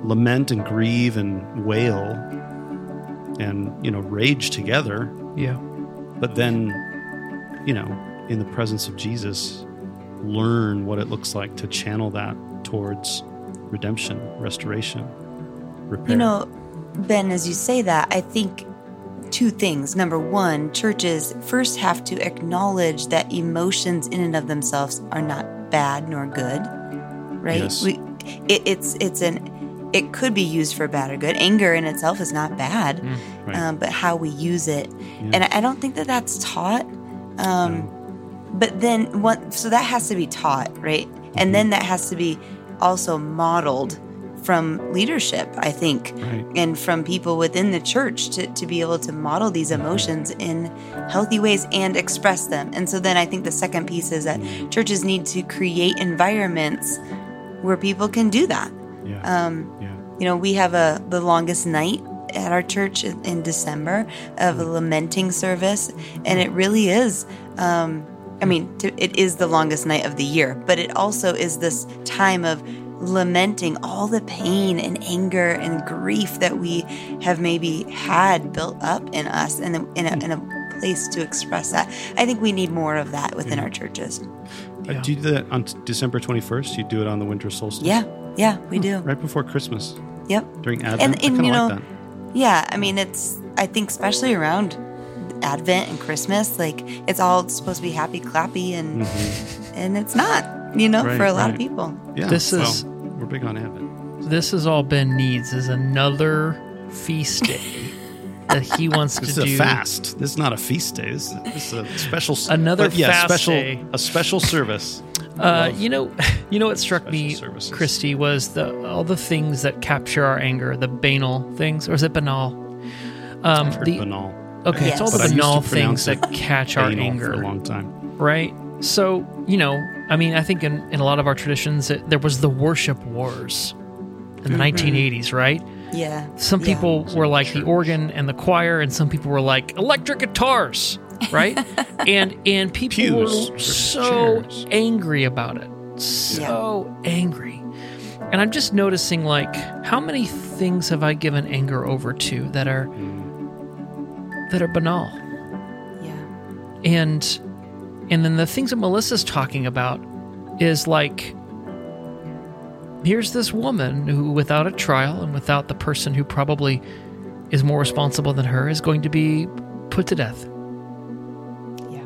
lament and grieve and wail and you know rage together Yeah. but then you know in the presence of jesus learn what it looks like to channel that towards redemption restoration repair You know, Ben, as you say that, I think two things. Number one, churches first have to acknowledge that emotions in and of themselves are not bad nor good, right? Yes. We, it, it's it's an it could be used for bad or good. Anger in itself is not bad, Mm, right. um, but how we use it, and I I don't think that that's taught. Um, but then what? So that has to be taught, right? And then that has to be also modeled from leadership, I think, Right. and from people within the church to, to be able to model these emotions in healthy ways and express them. And so then I think the second piece is that churches need to create environments where people can do that. yeah Um, yeah you know, we have a the longest night at our church in December of a lamenting service, and it really is. Um, I mean, it is the longest night of the year, but it also is this time of lamenting all the pain and anger and grief that we have maybe had built up in us, and in a, in a place to express that. I think we need more of that within our churches. Uh, do you do that on t- december 21st you do it on the winter solstice. Yeah, yeah, we do. right before christmas. Yep. during advent. And, i and kind you of know, like that. yeah, I mean, it's, I think, especially around Advent and Christmas, like it's all supposed to be happy, clappy, and, and it's not, you know, Right, for a lot of people. yeah This well, is- we're big on advent This is all Ben needs is another feast day <laughs> that he wants This to is do. a fast. This is not a feast day. This, this is a special. Another but yeah, fast special, day. A special service. Uh, you know, <laughs> you know what struck me, services. Christy, was the all the things that capture our anger, the banal things, or is it banal? Um, I've heard the banal. okay, it's all the But I used to banal things that catch our anger. for a long time. right? So, you know, I mean, I think in, in a lot of our traditions, it, there was the worship wars in the mm-hmm. 1980s, right? Yeah. Some Yeah. people were like the organ and the choir, and some people were like electric guitars, right? <laughs> and and people Pews were so chairs. angry about it, so angry. And I'm just noticing, like, how many things have I given anger over to that are that are banal? Yeah. and and then the things that melissa's talking about is like here's this woman who without a trial and without the person who probably is more responsible than her is going to be put to death Yeah.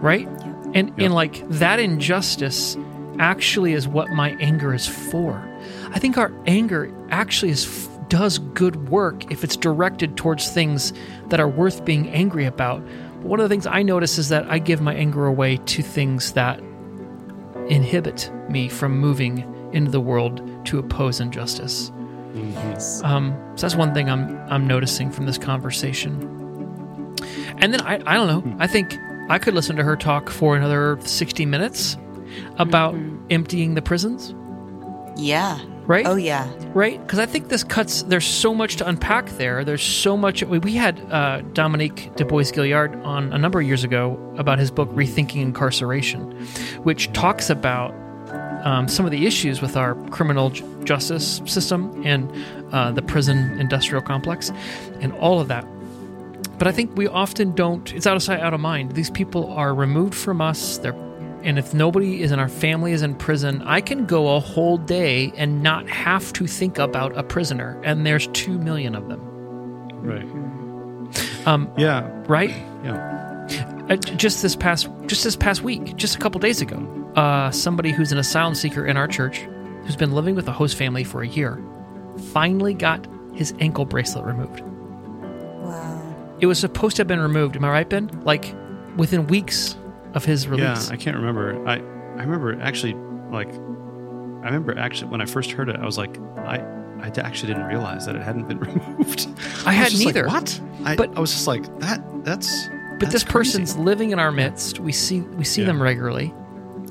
right Yeah. and and like that injustice actually is what my anger is for i think our anger actually is does good work if it's directed towards things that are worth being angry about but one of the things i notice is that i give my anger away to things that inhibit me from moving into the world to oppose injustice Yes. um, so that's one thing I'm I'm noticing from this conversation. And then I I don't know. I think I could listen to her talk for another 60 minutes about emptying the prisons, Yeah. Right? Oh yeah. right? Because I think this cuts. There's so much to unpack there. There's so much. We, we had uh, Dominique Du Bois Gilliard on a number of years ago about his book Rethinking Incarceration, which talks about um, some of the issues with our criminal j- justice system and uh, the prison industrial complex, and all of that. But I think we often don't. It's out of sight, out of mind. These people are removed from us. They're and if nobody is in our family is in prison, I can go a whole day and not have to think about a prisoner. And there's two million of them. Right. Um, Yeah. right? Yeah. Uh, just this past just this past week, just a couple days ago, uh, somebody who's an asylum seeker in our church, who's been living with a host family for a year, finally got his ankle bracelet removed. Wow. It was supposed to have been removed. Am I right, Ben? Like within weeks of his release? Yeah. I can't remember. I I remember actually like I remember actually when I first heard it, I was like I I actually didn't realize that it hadn't been <laughs> removed. <laughs> I was had just like, neither. what? I, But- I was just like that. That's. but that's this crazy. person's living in our midst. We see we see Yeah. them regularly,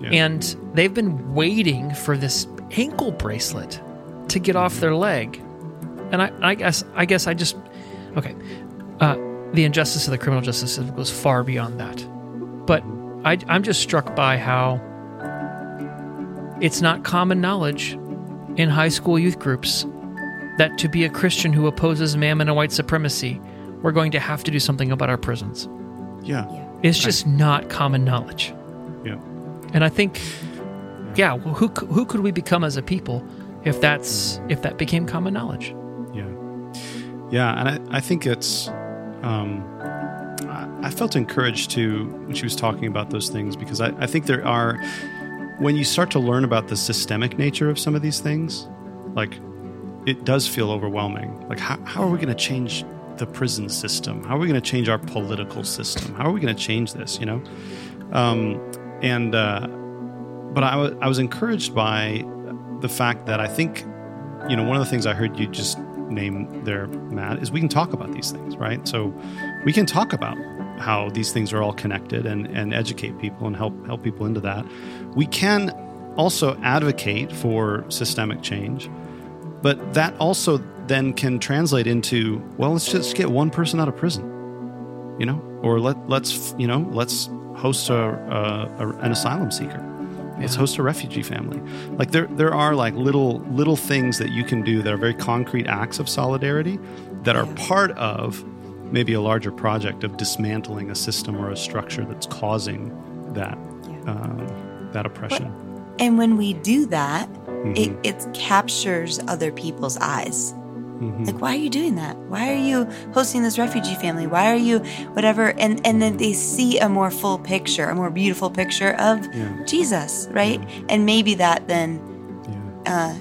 Yeah. and they've been waiting for this ankle bracelet to get off their leg. And I, I guess I guess I just okay. Uh, the injustice of the criminal justice system goes far beyond that, but I, I'm just struck by how it's not common knowledge in high school youth groups that to be a Christian who opposes mammon and white supremacy, we're going to have to do something about our prisons. yeah. It's just not common knowledge. Yeah. And I think, yeah, well, who who could we become as a people if that's if that became common knowledge? Yeah. Yeah. And I, I think it's, um, I, felt encouraged too when she was talking about those things because I, I think there are, when you start to learn about the systemic nature of some of these things, like it does feel overwhelming. Like, how, how are we going to change the prison system? How are we going to change our political system? How are we going to change this, you know? Um, and, uh, but I wa- I was encouraged by the fact that I think, you know, one of the things I heard you just name there, Matt, is we can talk about these things, right? So we can talk about how these things are all connected and, and educate people and help help people into that. We can also advocate for systemic change, but that also then can translate into well, let's just get one person out of prison, you know, or let let's you know let's host a, a, a an asylum seeker. Let's host a refugee family. Like there, there are like little little things that you can do that are very concrete acts of solidarity that are part of maybe a larger project of dismantling a system or a structure that's causing that um, that oppression. And when we do that, it, Mhm. it captures other people's eyes. Mhm. Like, why are you doing that? Why are you hosting this refugee family? Why are you whatever? And and then they see a more full picture, a more beautiful picture of Yeah. Jesus, right? And maybe that then uh,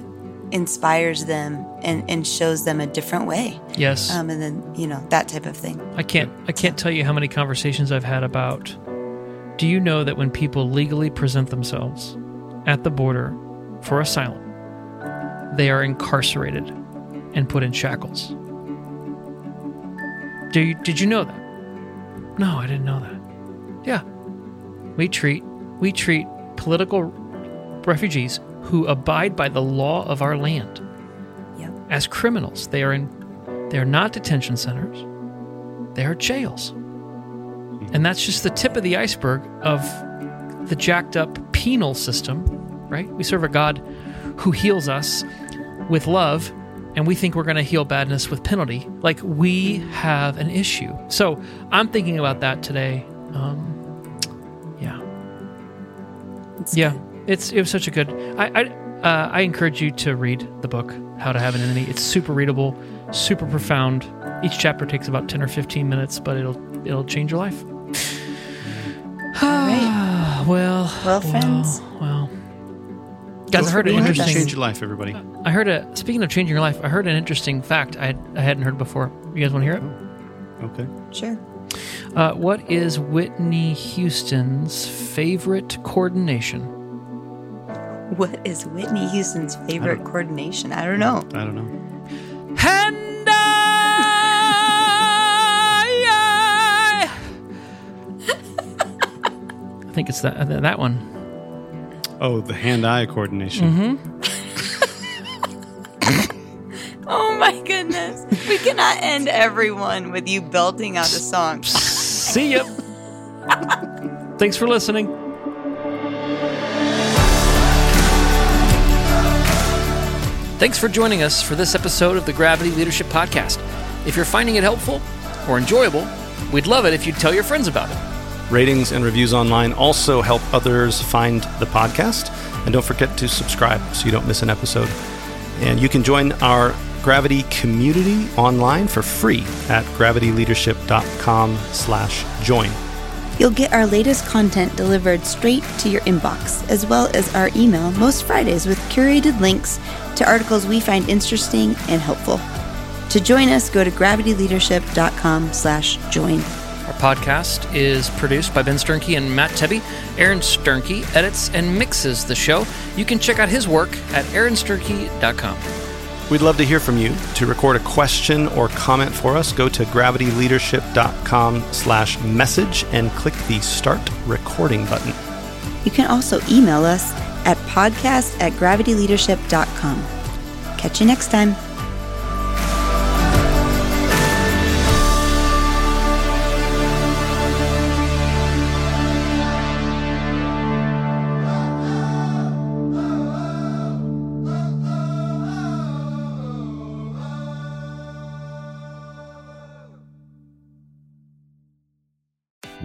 inspires them and, and shows them a different way. Yes. Um, and then you know that type of thing. I can't I can't tell you how many conversations I've had about do you know that when people legally present themselves at the border for asylum, they are incarcerated and put in shackles? Do you, did you know that? No, I didn't know that. Yeah. We treat we treat political refugees who abide by the law of our land Yep. as criminals. They are in they are not detention centers. They are jails. And that's just the tip of the iceberg of the jacked up penal system, right? We serve a God who heals us with love, and we think we're going to heal badness with penalty. Like we have an issue. So I'm thinking about that today. Um, yeah. Yeah, good. It's it was such a good. I I, uh, I encourage you to read the book How to Have an Enemy. It's super readable, super profound. Each chapter takes about ten or fifteen minutes, but it'll it'll change your life. right. well, Well, friends. Well, guys, I heard an interesting. change your life, everybody. I heard a speaking of changing your life. I heard an interesting fact I had, I hadn't heard before. You guys want to hear it? Okay. Sure. Uh, what is Whitney Houston's favorite coordination? What is Whitney Houston's favorite coordination? I don't know. I don't know. And I, I think it's that uh, that one. Oh, the hand-eye coordination. Mm-hmm. <laughs> Oh my goodness. We cannot end everyone with you belting out a song. See ya. <laughs> Thanks for listening. Thanks for joining us for this episode of the Gravity Leadership Podcast. If you're finding it helpful or enjoyable, we'd love it if you'd tell your friends about it. Ratings and reviews online also help others find the podcast. And don't forget to subscribe so you don't miss an episode. And you can join our Gravity community online for free at gravityleadership.com slash join. You'll get our latest content delivered straight to your inbox, as well as our email most Fridays with curated links to articles we find interesting and helpful. To join us, go to gravityleadership.com slash join. Our podcast is produced by Ben Sternke and Matt Tebbe. Aaron Sternke edits and mixes the show. You can check out his work at aaronsternke.com. We'd love to hear from you. To record a question or comment for us, go to gravityleadership.com slash message and click the start recording button. You can also email us at podcast at gravityleadership.com. Catch you next time.